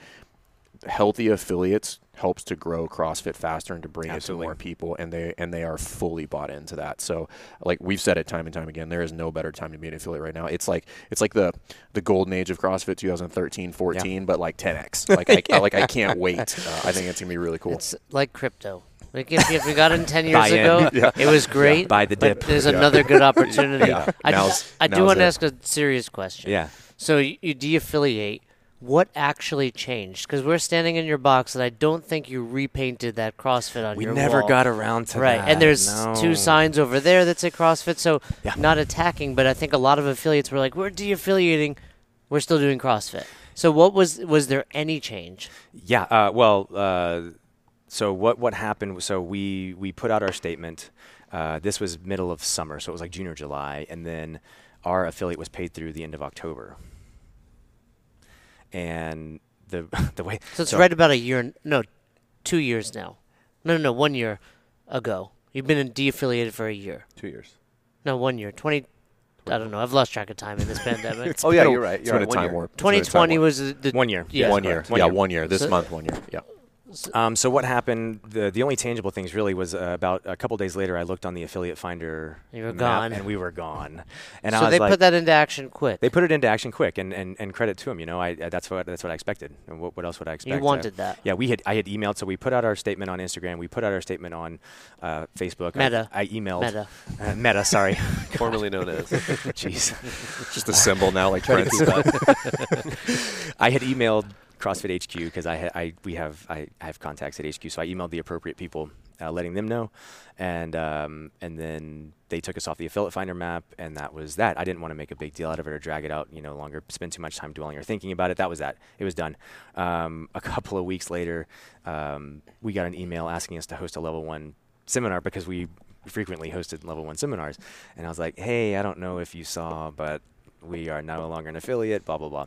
healthy affiliates helps to grow CrossFit faster and to bring Absolutely. it to more people, and they and they are fully bought into that. So, like we've said it time and time again, there is no better time to be an affiliate right now. It's like it's like the the golden age of CrossFit 2013, 14, but like 10x. Like I, I like I can't wait. Uh, I think it's gonna be really cool. It's like crypto. Like if, if we got in 10 years Buy in. ago, it was great. Buy the dip. There's Yeah. another good opportunity. Yeah. I, Now's- I do want to ask a serious question. Yeah. So you, you de-affiliate. What actually changed? Because we're standing in your box, and I don't think you repainted that CrossFit on your. We never got around to right. that. Right, and there's no. two signs over there that say CrossFit. So Yeah. not attacking, but I think a lot of affiliates were like, "We're de-affiliating. We're still doing CrossFit." So what was was there any change? Yeah. Uh, well, uh, so what what happened? So we we put out our statement. Uh, this was middle of summer, so it was like June or July, and then our affiliate was paid through the end of October. And the the way So it's right about a year. No, two years now. No, no, no, one year ago. You've been in de-affiliated for a year. Two years. No, one year. Twenty. I don't know. I've lost track of time in this pandemic. Oh, yeah, you're right. You're been right, a time warp. It's been a time 2020 warp. was the, the One year. Yeah, one year. One yeah, one year. This So- month, one year. Yeah. Um, so what happened? The the only tangible things really was uh, about a couple days later. I looked on the affiliate finder. You were map, gone. and we were gone. And I so was they like, put that into action quick. they put it into action quick, and, and, and credit to them. You know, I uh, that's what that's what I expected. And what, what else would I expect? you Uh, wanted that. yeah, we had I had emailed, so we put out our statement on Instagram. We put out our statement on uh, Facebook. I- Meta. I, emailed Meta. Uh, Meta. Sorry, Formerly known as. jeez. Just a symbol now, like Try to Prince. I had emailed CrossFit HQ because I, I we have I have contacts at HQ, so I emailed the appropriate people, uh, letting them know, and um, and then they took us off the affiliate finder map, and that was that. I didn't want to make a big deal out of it or drag it out, you know, longer, spend too much time dwelling or thinking about it. That was that. It was done. Um, a couple of weeks later, um, we got an email asking us to host a level one seminar because we frequently hosted level one seminars, and I was like, hey, I don't know if you saw, but We are no longer an affiliate. Blah blah blah.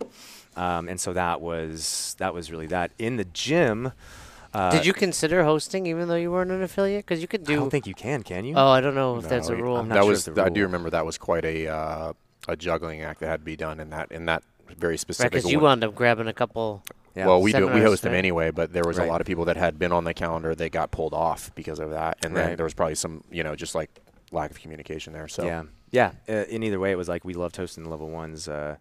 Um, and so that was that was really that. In the gym, uh, Did you consider hosting even though you weren't an affiliate? Because you could do. I do. don't think you can. Can you? oh, I don't know if that's a rule. I'm not that sure was of the I do remember that was quite a uh, a juggling act that had to be done in that in that very specific. because you wound up grabbing a couple. Yeah. well, we do we Seminars, host them anyway, but there was Right. a lot of people that had been on the calendar that got pulled off because of that, and then there was probably some you know just like lack of communication there. So Yeah, yeah. Uh, in either way, it was like we loved hosting the level ones, uh,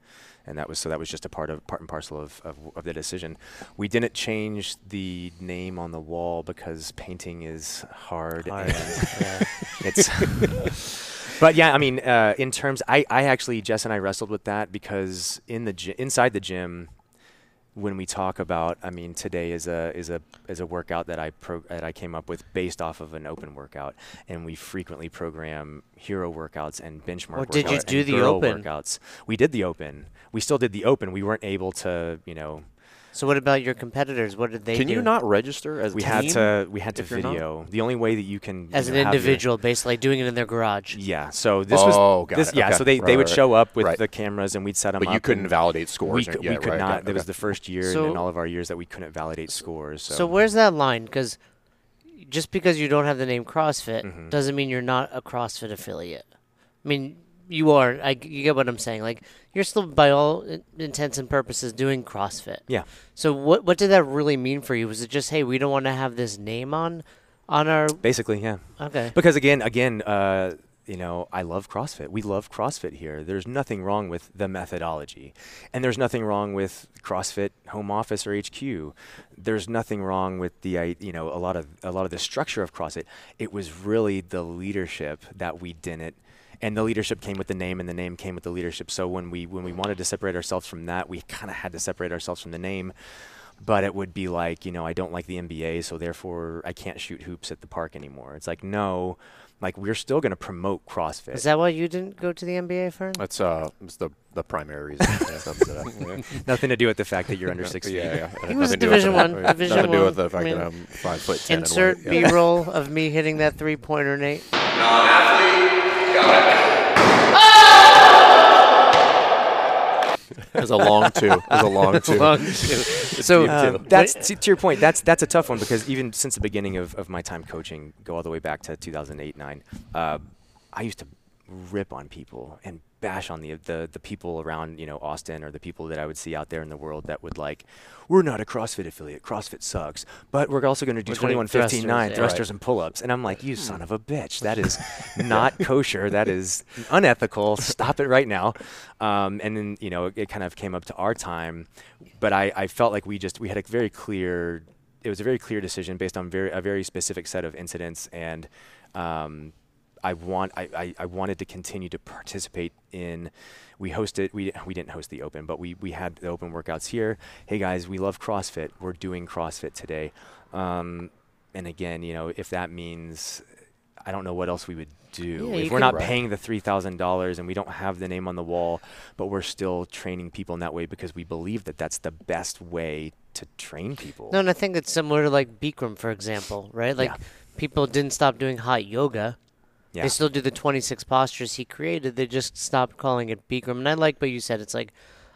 and that was so that was just a part of part and parcel of, of of the decision. We didn't change the name on the wall because painting is hard. Hard, yeah. it's. but yeah, I mean, uh, in terms, I I actually Jess and I wrestled with that because in the inside the gym. When we talk about, I mean, today is a is a is a workout that I pro- that I came up with based off of an open workout, and we frequently program hero workouts and benchmark workouts. did you do the open? workouts? We did the open. We still did the open. We weren't able to, you know, So what about your competitors? What did they do? can do? you not register as a we team? had to we had to if you're not? video. The only way that you can as you an know, have your- individual, basically doing it in their garage? yeah. So this Oh, was got this, it. yeah. Okay. So they, Right, they would right, show up with right. the cameras and we'd set them but up. you couldn't validate scores. We, or- could, yeah, we could right, not. got it, That was the first year So- in all of our years that we couldn't validate scores. So, So where's that line? Because just because you don't have the name CrossFit Mhm. doesn't mean you're not a CrossFit affiliate. I mean, you are. I, you get what I'm saying. Like you're still, by all intents and purposes, doing CrossFit. Yeah. So what what did that really mean for you? Was it just, hey, we don't want to have this name on on our? basically, yeah. Okay. Because again, again, uh, you know, I love CrossFit. We love CrossFit here. There's nothing wrong with the methodology, and there's nothing wrong with CrossFit home office or HQ. There's nothing wrong with the, you know, a lot of a lot of the structure of CrossFit. It was really the leadership that we didn't. And the leadership came with the name, and the name came with the leadership. So when we when we wanted to separate ourselves from that, we kind of had to separate ourselves from the name but it would be like you know i don't like the nba so therefore i can't shoot hoops at the park anymore it's like no like we're still going to promote crossfit Is that why you didn't go to the NBA, Fern? That's uh, it's the the primary reason. yeah, yeah. nothing to do with the fact that you're under six feet Yeah, yeah. He had was nothing to do with Division the- One- it had Division Nothing to do with the fact I mean, that I'm five foot ten. Insert. B-roll of me hitting that three-pointer, Nate. Was a long two. It was a long two. Long two. so Um, that's to, to your point. That's that's a tough one because even since the beginning of, of my time coaching, go all the way back to 2008 nine, uh, I used to rip on people and bash on the, the the people around you know Austin or the people that I would see out there in the world that would like, we're not a CrossFit affiliate. CrossFit sucks, but we're also going to do We're doing 21, 15, thrusters, 9 yeah. thrusters and pull-ups, and I'm like, you son of a bitch, that is not kosher. That is unethical. Stop it right now. Um, and then you know it, it kind of came up to our time, but I, I felt like we just we had a very clear. It was a very clear decision based on very a very specific set of incidents and. Um, I want I, I, I wanted to continue to participate in we hosted we we didn't host the open but we, we had the open workouts here hey guys we love CrossFit we're doing CrossFit today um, and again you know if that means I don't know what else we would do Yeah, if we're not paying the three thousand dollars and we don't have the name on the wall but we're still training people in that way because we believe that that's the best way to train people No, and I think it's similar to like Bikram, for example, right? Like Yeah. people didn't stop doing hot yoga. Yeah They still do the 26 postures he created. They just stopped calling it Bikram. And I like what you said. It's like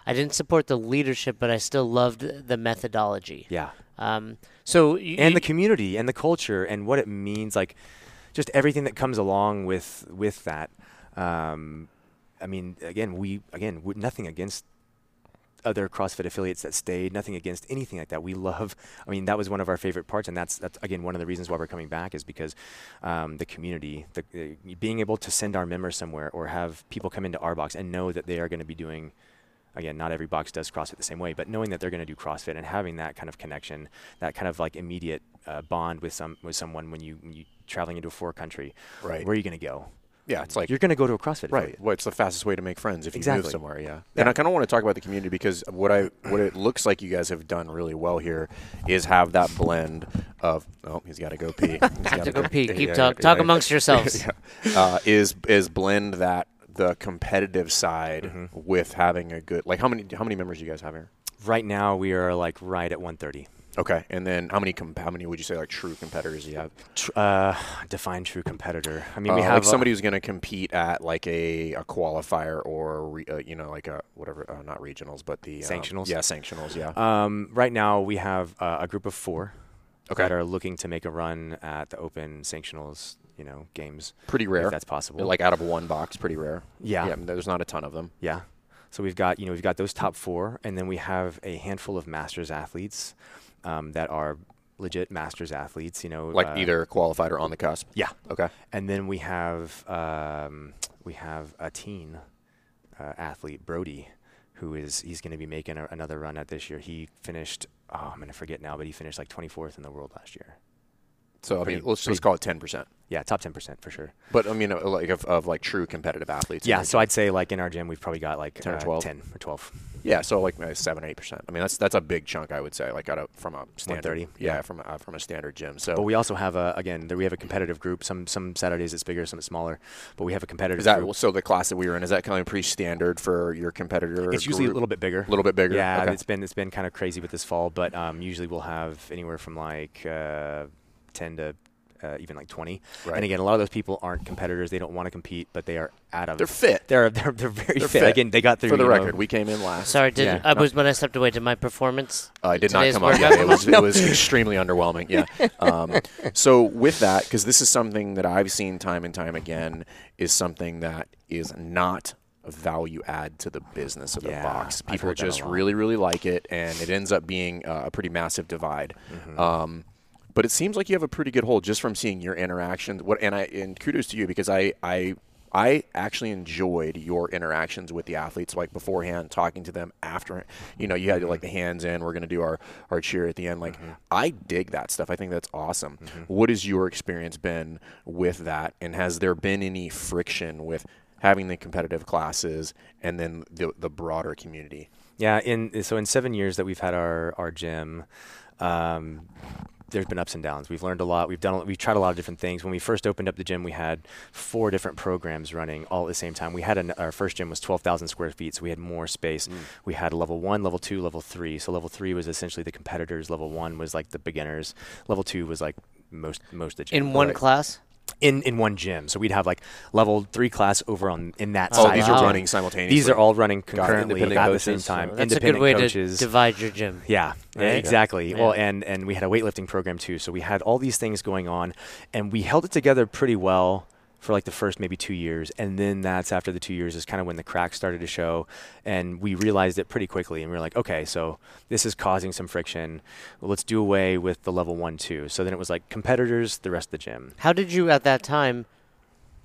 I didn't support the leadership, but I still loved the methodology. yeah Um, so you, and the community and the culture and what it means like just everything that comes along with with that um, i mean again we again nothing against other CrossFit affiliates that stayed, nothing against anything like that. We love, I mean, that was one of our favorite parts. And that's, that's again, one of the reasons why we're coming back is because um, the community, the, uh, being able to send our members somewhere or have people come into our box and know that they are going to be doing again, not every box does CrossFit the same way, but knowing that they're going to do CrossFit and having that kind of connection, that kind of like immediate uh, bond with some with someone when you when you traveling into a foreign country, Right. where are you going to go? Yeah, it's like You're going to go to a CrossFit Right. affiliate. What's the fastest way to make friends if you Exactly. move somewhere? Yeah. Yeah. And I kind of want to talk about the community because what I what it looks like you guys have done really well here is have that blend of oh he's got to go pee. Gotta to go pee. Keep Yeah, talk. yeah, talk amongst yourselves. uh, is is blend that the competitive side Mm-hmm. with having a good like how many how many members do you guys have here? Right now, we are like right at 130. Okay, and then how many how many would you say like true competitors do you have? Uh, define true competitor. I mean, we Uh, have like uh, somebody who's going to compete at like a, a qualifier or re, uh, you know like a whatever uh, not regionals but the um, Sanctionals? yeah sanctionals yeah Um, right now, we have uh, a group of four Okay. that are looking to make a run at the Open Sanctionals, you know, games. pretty rare If that's possible. like out of one box pretty rare Yeah. yeah there's not a ton of them Yeah. So we've got you know we've got those top four, and then we have a handful of masters athletes um, that are legit masters athletes. You know, like uh, either qualified or on the cusp Yeah. okay And then we have um, we have a teen uh, athlete, Brody, who is he's going to be making a, another run at this year. He finished. Oh, I'm going to forget now, but he finished like 24th in the world last year. so I mean let's pretty- just call it 10% Yeah, top 10% for sure. but I mean uh, like of, of like true competitive athletes Yeah, so I'd say like in our gym we've probably got like 10 or uh, 12? 10 or 12. Yeah, so like uh, seven, eight percent. I mean, that's that's a big chunk, I would say, like out of from a standard. 130, Yeah, yeah. from uh, from a standard gym. So But we also have a again there we have a competitive group. Some some Saturdays it's bigger, some it's smaller. But we have a competitive is that group. so? The class that we were in is that kind of pretty standard for your competitor? It's usually a little bit bigger. a little bit bigger. Yeah, Okay. it's been it's been kind of crazy with this fall, but um, usually we'll have anywhere from like uh, ten to uh, even like twenty. Right. And again, a lot of those people aren't competitors; they don't want to compete, but they are out of. They're fit. They're they're, they're very They're fit. fit. Again, they got through. For the you know- record, we came in last. Sorry, did Yeah. I was when I stepped away. Did my performance? Uh, it did not come up yet. workout? It was, it was extremely underwhelming. Yeah. Um, so with that, because this is something that I've seen time and time again, is something that is not a value add to the business of the Yeah, box. People heard that a just really, really like it, and it ends up being uh, a pretty massive divide. Mm-hmm. Um, but it seems like you have a pretty good hold just from seeing your interactions. What and I and kudos to you because I I I actually enjoyed your interactions with the athletes, like beforehand, talking to them after. You know, you had like the mm-hmm. hands in. We're going to do our our cheer at the end. Like mm-hmm. I dig that stuff. I think that's awesome. Mm-hmm. What has your experience been with that? And has there been any friction with having the competitive classes and then the the broader community? Yeah, in so in seven years that we've had our our gym, um, there's been ups and downs. We've learned a lot. We've done. We've tried a lot of different things. When we first opened up the gym, we had four different programs running all at the same time. We had an, our first gym was 12,000 square feet, so we had more space. Mm. We had level one, level two, level three. So level three was essentially the competitors. Level one was like the beginners. Level two was like most most of the gym. In one Right. class? In in one gym. So we'd have like level three class over on in that Oh, side. these Wow. are running simultaneously. These are all running concurrently at Independent the same time. That's a Independent good way coaches. to divide your gym. Yeah, Right? exactly. Yeah. Well, and and we had a weightlifting program too, so we had all these things going on, and we held it together pretty well for like the first maybe two years, and then that's after the two years is kind of when the cracks started to show, and we realized it pretty quickly, and we were like, okay, so this is causing some friction. Well, let's do away with the level one two. So then it was like competitors, the rest of the gym. How did you at that time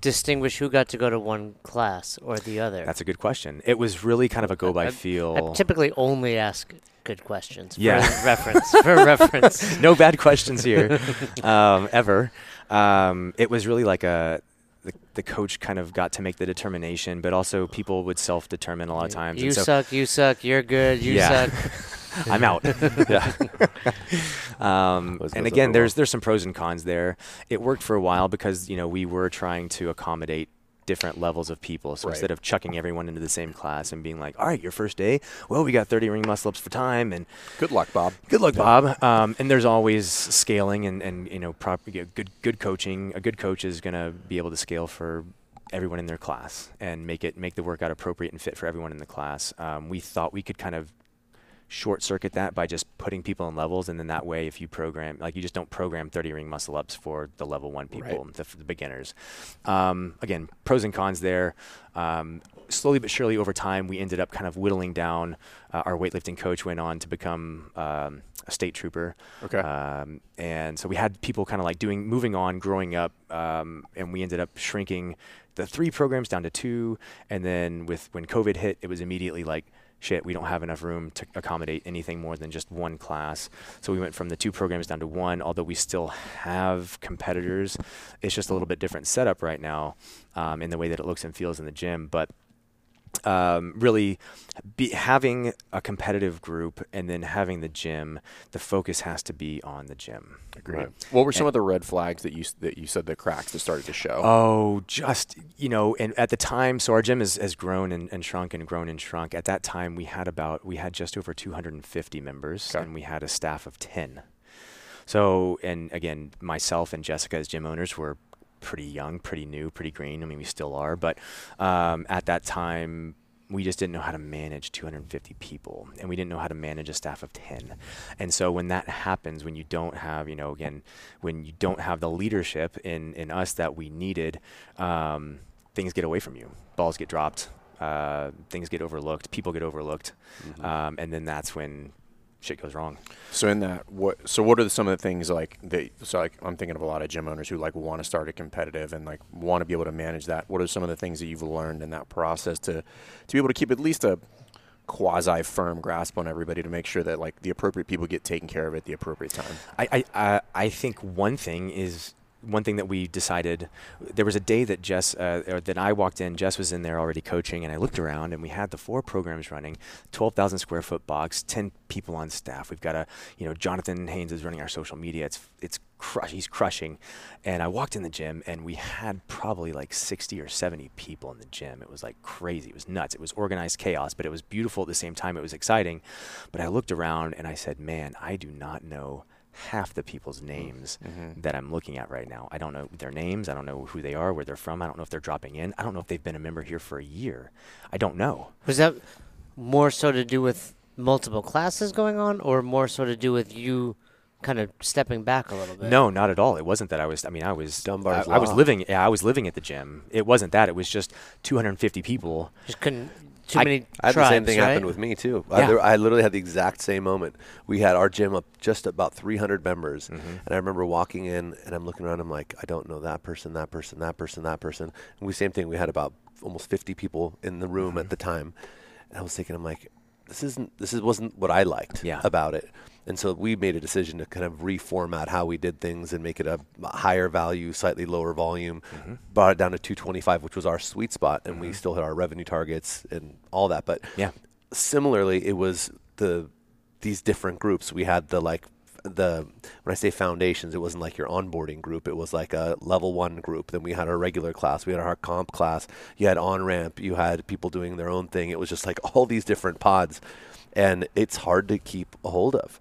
distinguish who got to go to one class or the other? That's a good question. It was really kind of a go by I- feel. I typically only ask good questions. Yeah. For reference. For reference. no bad questions here, um, ever. Um, it was really like a the, the coach kind of got to make the determination, but also people would self determine a lot of times. You so suck. You suck. You're good. You Yeah. suck. I'm out. yeah. um, Goes- and goes again, there's there's some pros and cons there. It worked for a while because you know we were trying to accommodate different levels of people. So Right. instead of chucking everyone into the same class and being like, "All right, your first day, well, we got 30 ring muscle ups for time," and Good luck, Bob. Good luck, Bob. Um, and there's always scaling and, and you know proper good good coaching. A good coach is going to be able to scale for everyone in their class and make it make the workout appropriate and fit for everyone in the class. Um, we thought we could kind of short circuit that by just putting people in levels, and then that way, if you program like you just don't program 30 ring muscle ups for the level one people, the, the beginners. Um, again, pros and cons there. Um, slowly but surely over time, we ended up kind of whittling down. Uh, our weightlifting coach went on to become um, a state trooper. Okay. Um, and so we had people kind of like doing, moving on, growing up, um, and we ended up shrinking the three programs down to two. And then with when COVID hit, it was immediately like, shit, we don't have enough room to accommodate anything more than just one class. So we went from the two programs down to one, although we still have competitors. It's just a little bit different setup right now um, in the way that it looks and feels in the gym. But um, really be having a competitive group and then having the gym, the focus has to be on the gym. Agreed. What were some of the red flags that you that you said the cracks that started to show? Oh, just you know, and at the time, so our gym has, has grown and, and shrunk and grown and shrunk. At that time, we had about we had just over 250 members, Okay. and we had a staff of 10. So, and again, myself and Jessica as gym owners were pretty young, pretty new, pretty green. I mean, we still are, but um, at that time, we just didn't know how to manage 250 people, and we didn't know how to manage a staff of 10. And so, when that happens, when you don't have, you know, again, when you don't have the leadership in in us that we needed, um, things get away from you. Balls get dropped. Uh, things get overlooked. People get overlooked, um, and then that's when shit goes wrong. So in that, what? So what are some of the things like that? So like I'm thinking of a lot of gym owners who like want to start a competitive and like want to be able to manage that. What are some of the things that you've learned in that process to to be able to keep at least a quasi firm grasp on everybody to make sure that like the appropriate people get taken care of at the appropriate time? I, I, I, I think one thing is one thing that we decided. There was a day that Jess, uh, or that I walked in. Jess was in there already coaching, and I looked around, and we had the four programs running, twelve thousand square foot box, ten people on staff. We've got a, you know, Jonathan Haynes is running our social media. It's it's crush. He's crushing, and I walked in the gym, and we had probably like sixty or seventy people in the gym. It was like crazy. It was nuts. It was organized chaos, but it was beautiful at the same time. It was exciting, but I looked around and I said, man, I do not know half the people's names mm-hmm. Mm-hmm. that I'm looking at right now. I don't know their names. I don't know who they are, where they're from. I don't know if they're dropping in. I don't know if they've been a member here for a year. I don't know. Was that more so to do with multiple classes going on, or more so to do with you kind of stepping back a little bit? No, not at all. It wasn't that I was. I mean, I was. Dunbar's I, I was living. Yeah, I was living at the gym. It wasn't that. It was just 250 people. just couldn't. Too I- many I had tribes, the same thing right? happen with me too. I, Yeah. there, I literally had the exact same moment. We had our gym up just about 300 members, mm-hmm. and I remember walking in and I'm looking around. I'm like, I don't know that person, that person, that person, that person. And we same thing. We had about almost 50 people in the room at mm-hmm. the time, and I was thinking, I'm like, this isn't this is wasn't what I liked Yeah. about it. And so we made a decision to kind of reformat how we did things and make it a higher value, slightly lower volume. Mm-hmm. Brought it down to 225, which was our sweet spot, and we mm-hmm. still hit our revenue targets and all that. But Yeah. similarly, it was the these different groups. We had the like the when I say foundations, it wasn't like your onboarding group. It was like a level one group. Then we had our regular class. We had our comp class. You had on ramp. You had people doing their own thing. It was just like all these different pods, and it's hard to keep a hold of.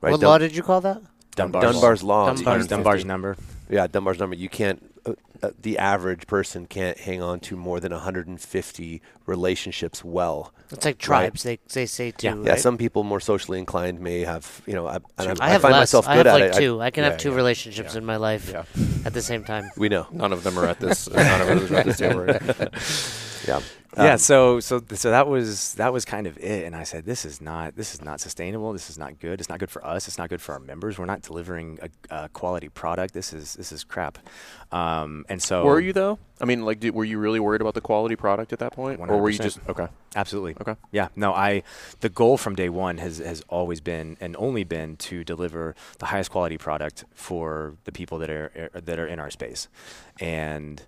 Right? What Dun- law did you call that? Dunbar's, Dunbar's law. Dunbar's- Dunbar's, number. Yeah, Dunbar's number. You can't. Uh, uh, the average person can't hang on to more than 150 relationships well. It's like tribes. They they say too. Yeah. Yeah, some people more socially inclined may have, you know, I, and I I, have find less. myself I good have at like it. I- two. I, can yeah, have two yeah, relationships yeah. in my life Yeah. at the same time. we know. None of them are at this. none of us are at this table. Yeah. yeah Um, so so so that was that was kind of it and i said this is not this is not sustainable this is not good it's not good for us it's not good for our members we're not delivering a, a quality product this is this is crap um, and so Were you though? I mean, like, did, were you really worried about the quality product at that point, or were you just okay? Absolutely. Okay. Yeah. No, I the goal from day one has has always been and only been to deliver the highest quality product for the people that are are- that are in our space, and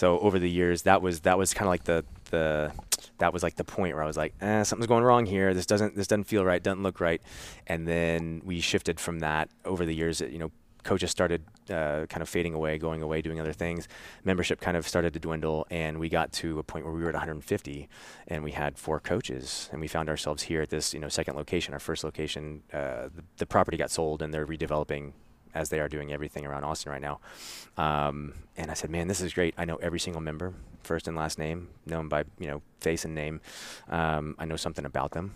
so over the years that was that was kind of like the the that was like the point where I was like, eh, something's going wrong here. This doesn't this doesn't feel right. Doesn't look right. And then we shifted from that over the years. You know, coaches started uh, kind of fading away, going away, doing other things. Membership kind of started to dwindle, and we got to a point where we were at 150, and we had four coaches, and we found ourselves here at this, you know, second location. Our first location, uh, the, the property got sold, and they're redeveloping as they are doing everything around Austin right now. Um, and I said, man, this is great. I know every single member, first and last name, know them by you know face and name. Um, I know something about them.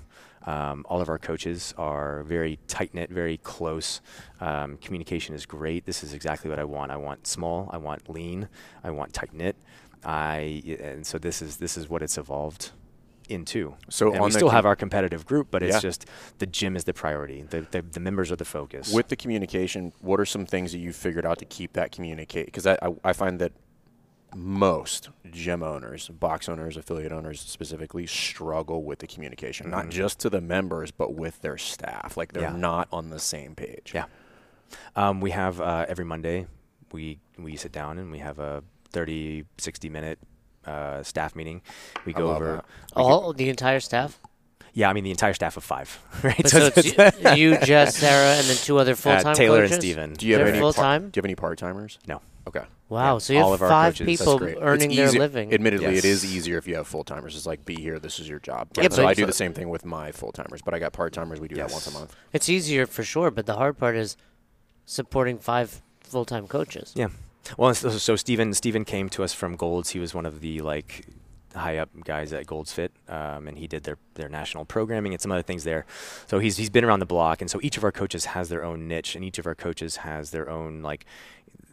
Um, all of our coaches are very tight knit, very close. Um, communication is great. This is exactly what I want. I want small. I want lean. I want tight knit. I and so this is this is what it's evolved into. So and on we still com- have our competitive group, but it's Yeah. just the gym is the priority. The, the the members are the focus. With the communication, what are some things that you figured out to keep that communicate? Because I, I, I find that most gym owners, box owners, affiliate owners specifically, struggle with the communication, not just to the members, but with their staff. Like they're Yeah. not on the same page. Yeah. Um, we have uh, every Monday we we sit down and we have a 30, 60 minute uh, staff meeting. We I go over. that. All the entire staff. Yeah, I mean the entire staff of five, right? But so it's you, you, Jess, Sarah, and then two other full time uh, Taylor coaches? and Steven. Do you have They're any full-time? Part, do you have any part timers? No. Okay. Wow, Yeah, so you all have of our five coaches. People earning It's their living. Admittedly, it is easier if you have full timers. It's like, be here. This is your job. Yeah, so I do the same thing with my full timers, but I got part timers. We do that once a month. It's easier for sure, but the hard part is supporting five full time coaches. Yeah. Well, so, so Steven, Steven came to us from Golds. He was one of the like high up guys at Golds Fit, um, and he did their, their national programming and some other things there. So he's he's been around the block, and so each of our coaches has their own niche, and each of our coaches has their own like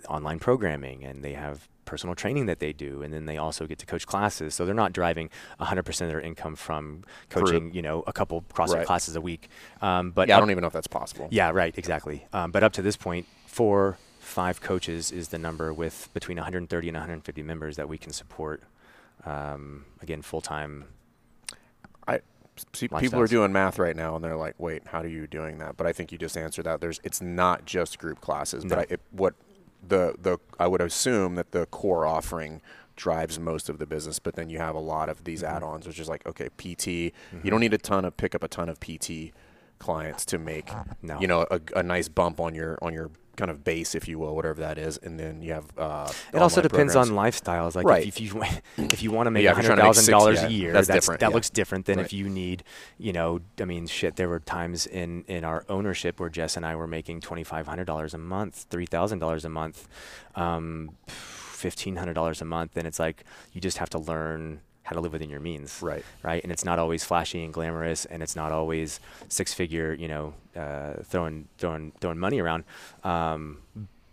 online programming, and they have personal training that they do, and then they also get to coach classes. So they're not driving 100% of their income from coaching, you know, a couple CrossFit Right. classes a week. Um, but yeah, I don't even know if that's possible. yeah, right, exactly. Um, but up to this point, four, five coaches is the number with between 130 and 150 members that we can support. Um, again, full time. I see people are doing math right now, and they're like, "Wait, how are you doing that?" But I think you just answered that. There's, it's not just group classes, but I, it, what the the I would assume that the core offering drives most of the business, but then you have a lot of these Mm-hmm. add-ons, which is like, okay, PT. You don't need a ton of pick up a ton of PT clients to make No. you know a, a nice bump on your on your kind of base, if you will, whatever that is, and then you have. Uh, It also depends programs. on lifestyles. Like Right. if, if you if you want to make Yeah, if you're trying hundred thousand dollars a year, that's that's, that yeah. looks different than Right. if you need, you know, I mean, shit. There were times in in our ownership where Jess and I were making twenty five hundred dollars a month, three thousand dollars a month, um, fifteen hundred dollars a month, and it's like you just have to learn how to live within your means Right. right? And it's not always flashy and glamorous, and it's not always six figure, you know, uh, throwing throwing throwing money around. Um,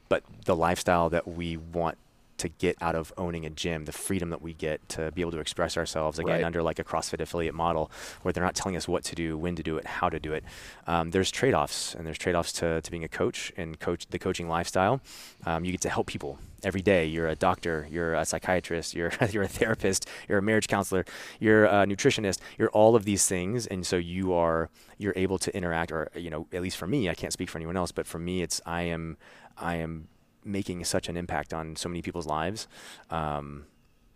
but the lifestyle that we want to get out of owning a gym, the freedom that we get to be able to express ourselves again Right. under like a CrossFit affiliate model, where they're not telling us what to do, when to do it, how to do it. Um, there's trade-offs, and there's trade-offs to, to being a coach and coach the coaching lifestyle. Um, you get to help people every day. You're a doctor, you're a psychiatrist, you're you're a therapist, you're a marriage counselor, you're a nutritionist, you're all of these things, and so you are you're able to interact, or you know, at least for me, I can't speak for anyone else, but for me, it's I am I am making such an impact on so many people's lives. Um,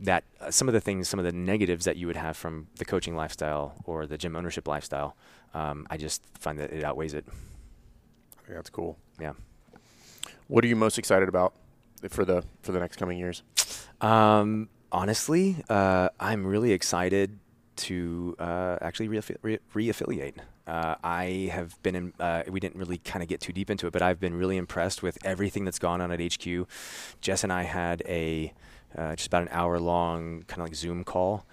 that uh, some of the things, some of the negatives that you would have from the coaching lifestyle or the gym ownership lifestyle, um, I just find that it outweighs it. I think that's cool. Yeah. What are you most excited about for the for the next coming years? Um, honestly, uh, I'm really excited to uh, actually reaffi- re- reaffiliate. Uh, I have been in, uh, we didn't really kind of get too deep into it, but I've been really impressed with everything that's gone on at HQ. Jess and I had a uh, just about an hour long kind of like Zoom call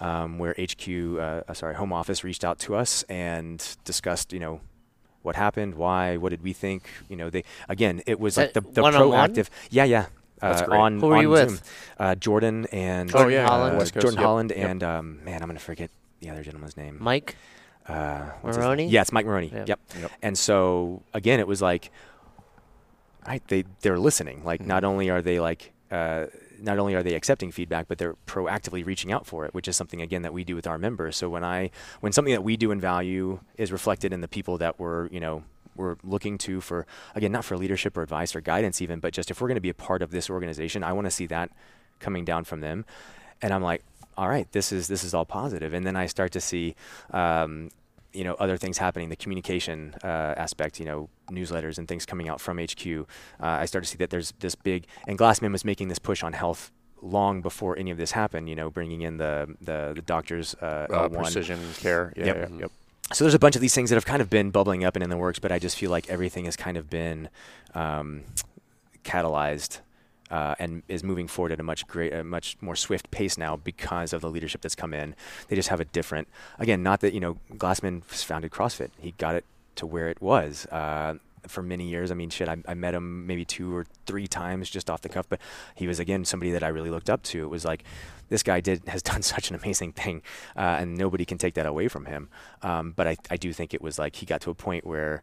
um, where HQ, uh, uh, sorry, home office reached out to us and discussed, you know, what happened, why, what did we think? You know, they again, it was like the, that the one-on-one? proactive. Yeah, yeah. That's uh, great. on Who were on you with? Uh, Jordan and Jordan yeah, Holland? uh, West Coast, Jordan yep, Holland yep. and um, man, I'm gonna forget the other gentleman's name. Mike, Uh, what's his- Maroney? Yeah, it's Mike Maroney. Yeah. Yep. Yep. And so again, it was like, right? They they're listening. Like, Mm-hmm. not only are they like, uh, not only are they accepting feedback, but they're proactively reaching out for it, which is something again that we do with our members. So when I when something that we do in value is reflected in the people that we're you know we're looking to for again not for leadership or advice or guidance even, but just if we're going to be a part of this organization, I want to see that coming down from them. And I'm like, all right, this is this is all positive. And then I start to see. Um, you know other things happening the communication uh, aspect you know newsletters and things coming out from hq uh, i start to see that there's this big and glassman was making this push on health long before any of this happened you know bringing in the the, the doctors uh, Uh, precision care. Yeah, Yep. yeah, yep. so there's a bunch of these things that have kind of been bubbling up and in the works but i just feel like everything has kind of been um, catalyzed uh, and is moving forward at a much great, a much more swift pace now because of the leadership that's come in. They just have a different, again, not that you know Glassman founded CrossFit. He got it to where it was. Uh, for many years, I mean, shit, I, I met him maybe two or three times just off the cuff, but he was again somebody that I really looked up to. It was like, this guy did has done such an amazing thing, uh, and nobody can take that away from him. Um, but I, I do think it was like he got to a point where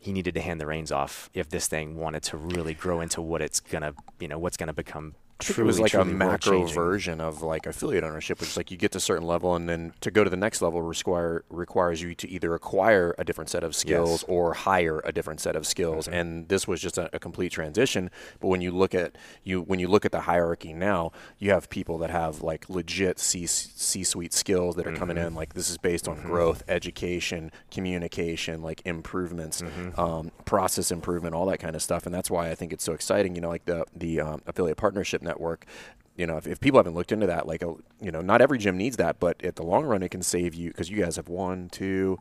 he needed to hand the reins off if this thing wanted to really grow into what it's gonna, you know, what's gonna become Think it was like a macro version of like affiliate ownership, which is like you get to a certain level, and then to go to the next level require requires you to either acquire a different set of skills Yes. or hire a different set of skills. And this was just a, a complete transition. But when you look at you when you look at the hierarchy now, you have people that have like legit C C suite skills that are coming in. Like this is based on growth, education, communication, like improvements, um, process improvement, all that kind of stuff. And that's why I think it's so exciting. You know, like the the um, affiliate partnership network. You know, if, if people haven't looked into that, like, a, you know, not every gym needs that, but at the long run, it can save you because you guys have one, two.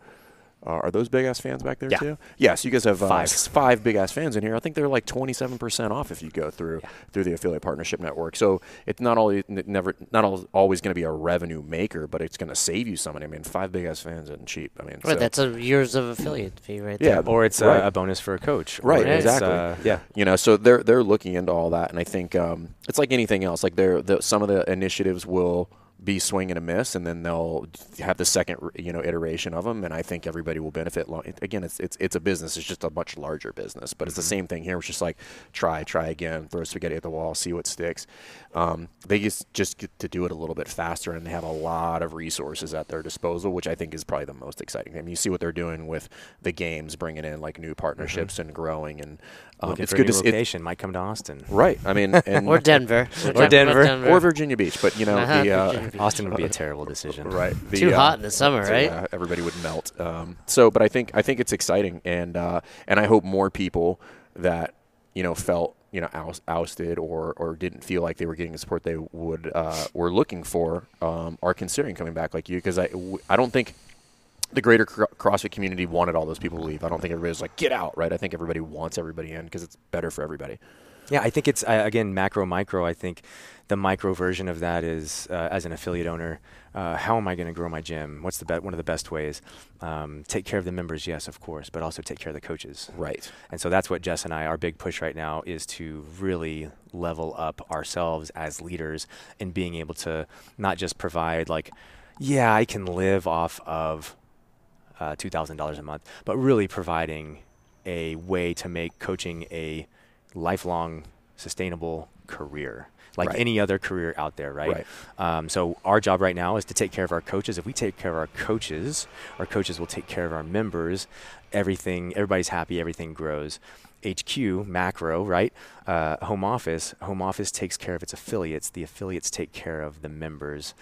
Uh, are those big ass fans back there Yeah. too? Yeah, so you guys have uh, Five. five big ass fans in here. I think they're like twenty seven percent off if you go through through the affiliate partnership network. So it's not always never not al- always going to be a revenue maker, but it's going to save you some money. I mean, five big ass fans isn't cheap. I mean, Right, so- that's a years of affiliate fee right yeah, there. Or it's Right. a, a bonus for a coach. Right, Or it's, exactly. uh, yeah. you know so they're they're looking into all that and i think um, it's like anything else like they're the, some of the initiatives will be swing and a miss and then they'll have the second you know iteration of them and i think everybody will benefit long, again it's, it's it's a business it's just a much larger business but it's the mm-hmm. same thing here it's just like try try again throw spaghetti at the wall see what sticks um, they just just get to do it a little bit faster and they have a lot of resources at their disposal which i think is probably the most exciting thing I mean, you see what they're doing with the games bringing in like new partnerships and growing and um, it's good a to new see it- location. Might come to Austin. Right. I mean, and Or Denver. Or talking Denver. or Virginia Beach, but you know Uh-huh, the uh, Austin would be a terrible decision. right the, Too uh, hot in the summer, so, right? yeah, everybody would melt. Um, so, but I think I think it's exciting, and uh, and I hope more people that you know felt you know oust, ousted or or didn't feel like they were getting the support they would uh, were looking for um, are considering coming back like you because I w- I don't think. The greater cro- CrossFit community wanted all those people to leave. I don't think everybody was like, "Get out!" Right? I think everybody wants everybody in because it's better for everybody. Yeah, I think it's uh, again macro micro. I think the micro version of that is uh, as an affiliate owner, uh, how am I going to grow my gym? What's the be- one of the best ways? Um, take care of the members, yes, of course, but also take care of the coaches. Right. And so that's what Jess and I, our big push right now is to really level up ourselves as leaders in being able to not just provide like, yeah, I can live off of uh, $2,000 a month, but really providing a way to make coaching a lifelong sustainable career like Right. any other career out there, right? Right. Um, so our job right now is to take care of our coaches. If we take care of our coaches, our coaches will take care of our members. Everything, everybody's happy. Everything grows. HQ macro, right? Uh, home office. Home office takes care of its affiliates. The affiliates take care of the members.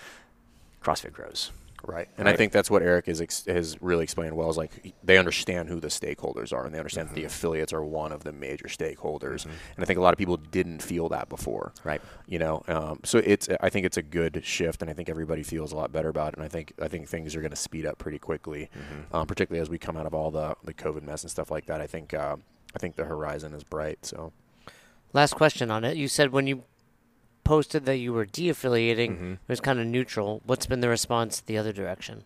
CrossFit grows. Right. And I think that's what Eric is ex- has really explained well is like they understand who the stakeholders are and they understand that the affiliates are one of the major stakeholders. And I think a lot of people didn't feel that before. Right. You know, um, so it's I think it's a good shift and I think everybody feels a lot better about it and I think I think things are going to speed up pretty quickly, um, particularly as we come out of all the the COVID mess and stuff like that. I think uh, I think the horizon is bright. So Last question on it. You said when you posted that you were de-affiliating, Mhm. it was kind of neutral. What's been the response the other direction?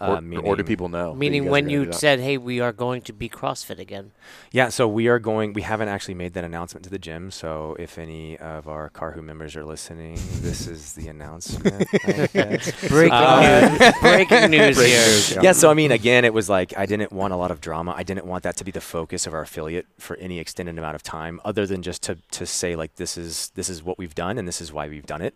Or, Uh, or do people know? Meaning guys are when you said, "Hey, we are going to be CrossFit again." Yeah, so we are going. We haven't actually made that announcement to the gym. So if any of our Carhu members are listening, this is the announcement. Breaking Uh, news! Breaking news Breaking here. news, yeah. so I mean, again, it was like I didn't want a lot of drama. I didn't want that to be the focus of our affiliate for any extended amount of time, other than just to to say like this is this is what we've done and this is why we've done it.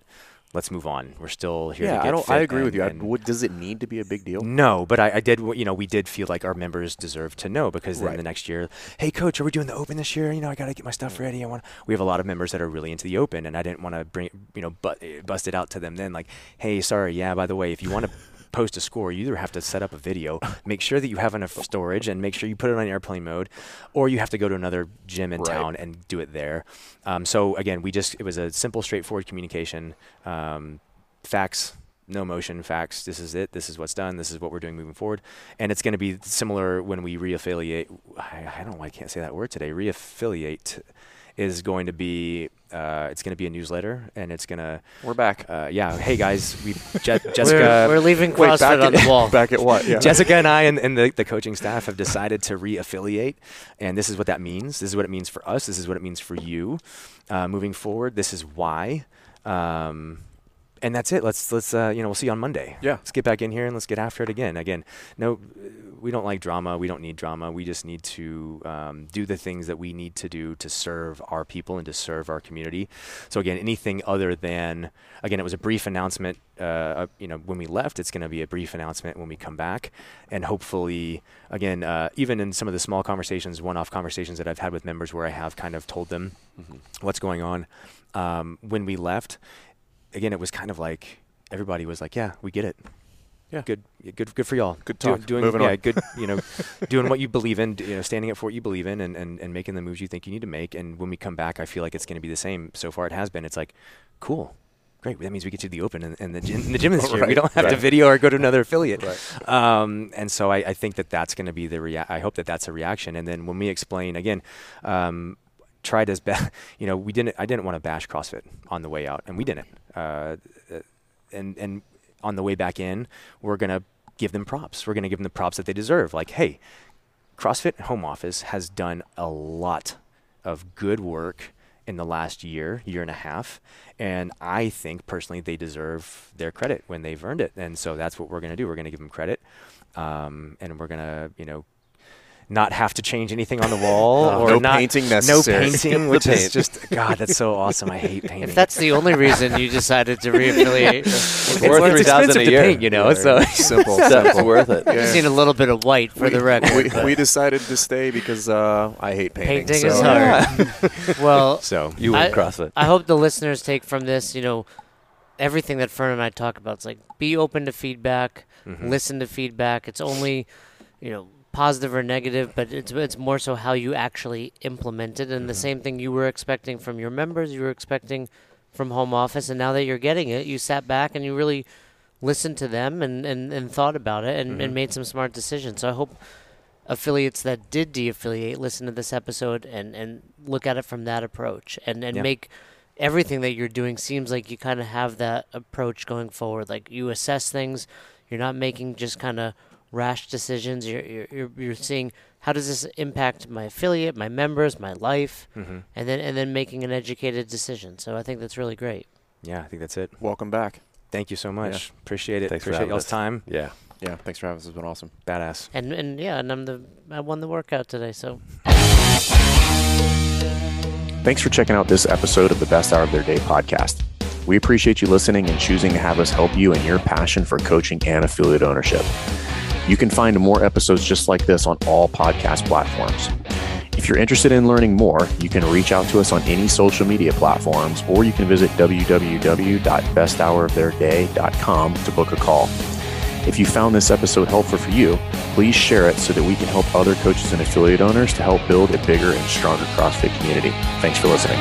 Let's move on. We're still here. to Yeah, get I don't. I agree with you. I, and- would, does it need to be a big deal? no, but I, I did. You know, we did feel like our members deserve to know because then Right. the next year, hey coach, are we doing the open this year? You know, I got to get my stuff mm. ready. I want. We have a lot of members that are really into the open, and I didn't want to bring, you know, but eh, bust it out to them. Then like, hey, sorry, yeah. By the way, if you want to post a score, you either have to set up a video, make sure that you have enough storage, and make sure you put it on airplane mode, or you have to go to another gym in Right. town and do it there. Um, so again, we just it was a simple, straightforward communication. Um, facts no motion facts this is it this is what's done this is what we're doing moving forward and it's going to be similar when we reaffiliate I, I don't know why i can't say that word today reaffiliate is going to be uh, it's going to be a newsletter and it's going to We're back. uh, yeah hey guys we Je- We're, jessica we're leaving CrossFit back on at, the wall. Back at what? Yeah. Jessica and I and, and the, the coaching staff have decided to re-affiliate, and this is what that means. This is what it means for us. This is what it means for you. Uh, moving forward, this is why. Um, and that's it. Let's let's uh, you know we'll see you on Monday. Yeah. Let's get back in here and let's get after it again. Again, no, we don't like drama. We don't need drama. We just need to um, do the things that we need to do to serve our people and to serve our community. So again, anything other than again, it was a brief announcement. Uh, uh, you know, when we left, it's going to be a brief announcement when we come back, and hopefully, again, uh, even in some of the small conversations, one-off conversations that I've had with members, where I have kind of told them what's going on. Um, when we left, again, it was kind of like everybody was like, "Yeah, we get it. Yeah. good, good, good for y'all. Good Do- talk. doing, Moving yeah, on. good. You know, doing what you believe in. You know, standing up for what you believe in, and, and, and making the moves you think you need to make. And when we come back, I feel like it's going to be the same. So far, it has been. It's like, cool. Great. That means we get to the open and, and the gym, the gym this year. We don't have to video or go to another affiliate. Um, and so I, I think that that's going to be the rea- I hope that that's a reaction. And then when we explain again, um, tried as best. You know, we didn't. I didn't want to bash CrossFit on the way out, and we didn't. Uh, and and on the way back in, we're gonna give them props. We're gonna give them the props that they deserve. Like, hey, CrossFit Home Office has done a lot of good work in the last year, year and a half, and I think personally they deserve their credit when they've earned it. And so that's what we're gonna do. We're gonna give them credit, um, and we're gonna, you know. Not have to change anything on the wall, No. or No not, painting No painting, Skip the which is just God. That's so awesome. I hate painting. If that's the only reason you decided to reaffiliate, it's, worth it's 3,000 expensive a to year. paint, you know. So simple. That's simple. worth it. I just need a little bit of white for the record. we, we decided to stay because uh, I hate painting. painting is so- hard. well, so You I- win CrossFit. I hope the listeners take from this, you know, everything that Fern and I talk about. It's like be open to feedback, Mhm. listen to feedback. It's only, you know, positive or negative, but it's it's more so how you actually implement it. And the same thing you were expecting from your members, you were expecting from home office, and now that you're getting it, you sat back and you really listened to them and, and, and thought about it and, and Mhm. made some smart decisions. So I hope affiliates that did de-affiliate listen to this episode and, and look at it from that approach and, and Yeah. make everything that you're doing seems like you kind of have that approach going forward. Like you assess things, you're not making just kind of rash decisions. You're, you're you're you're seeing how does this impact my affiliate, my members, my life, Mhm. and then and then making an educated decision. So I think that's really great. yeah, I think that's it. Welcome back. Thank you so much. Appreciate it. Thanks for Appreciate having y'all's us. time. Yeah. Yeah, thanks for having us. It's been awesome. Badass. And and yeah, and I'm the I won the workout today. So Thanks for checking out this episode of the Best Hour of Their Day podcast. We appreciate you listening and choosing to have us help you in your passion for coaching and affiliate ownership. You can find more episodes just like this on all podcast platforms. If you're interested in learning more, you can reach out to us on any social media platforms or you can visit www.besthouroftheirday.com to book a call. If you found this episode helpful for you, please share it so that we can help other coaches and affiliate owners to help build a bigger and stronger CrossFit community. Thanks for listening.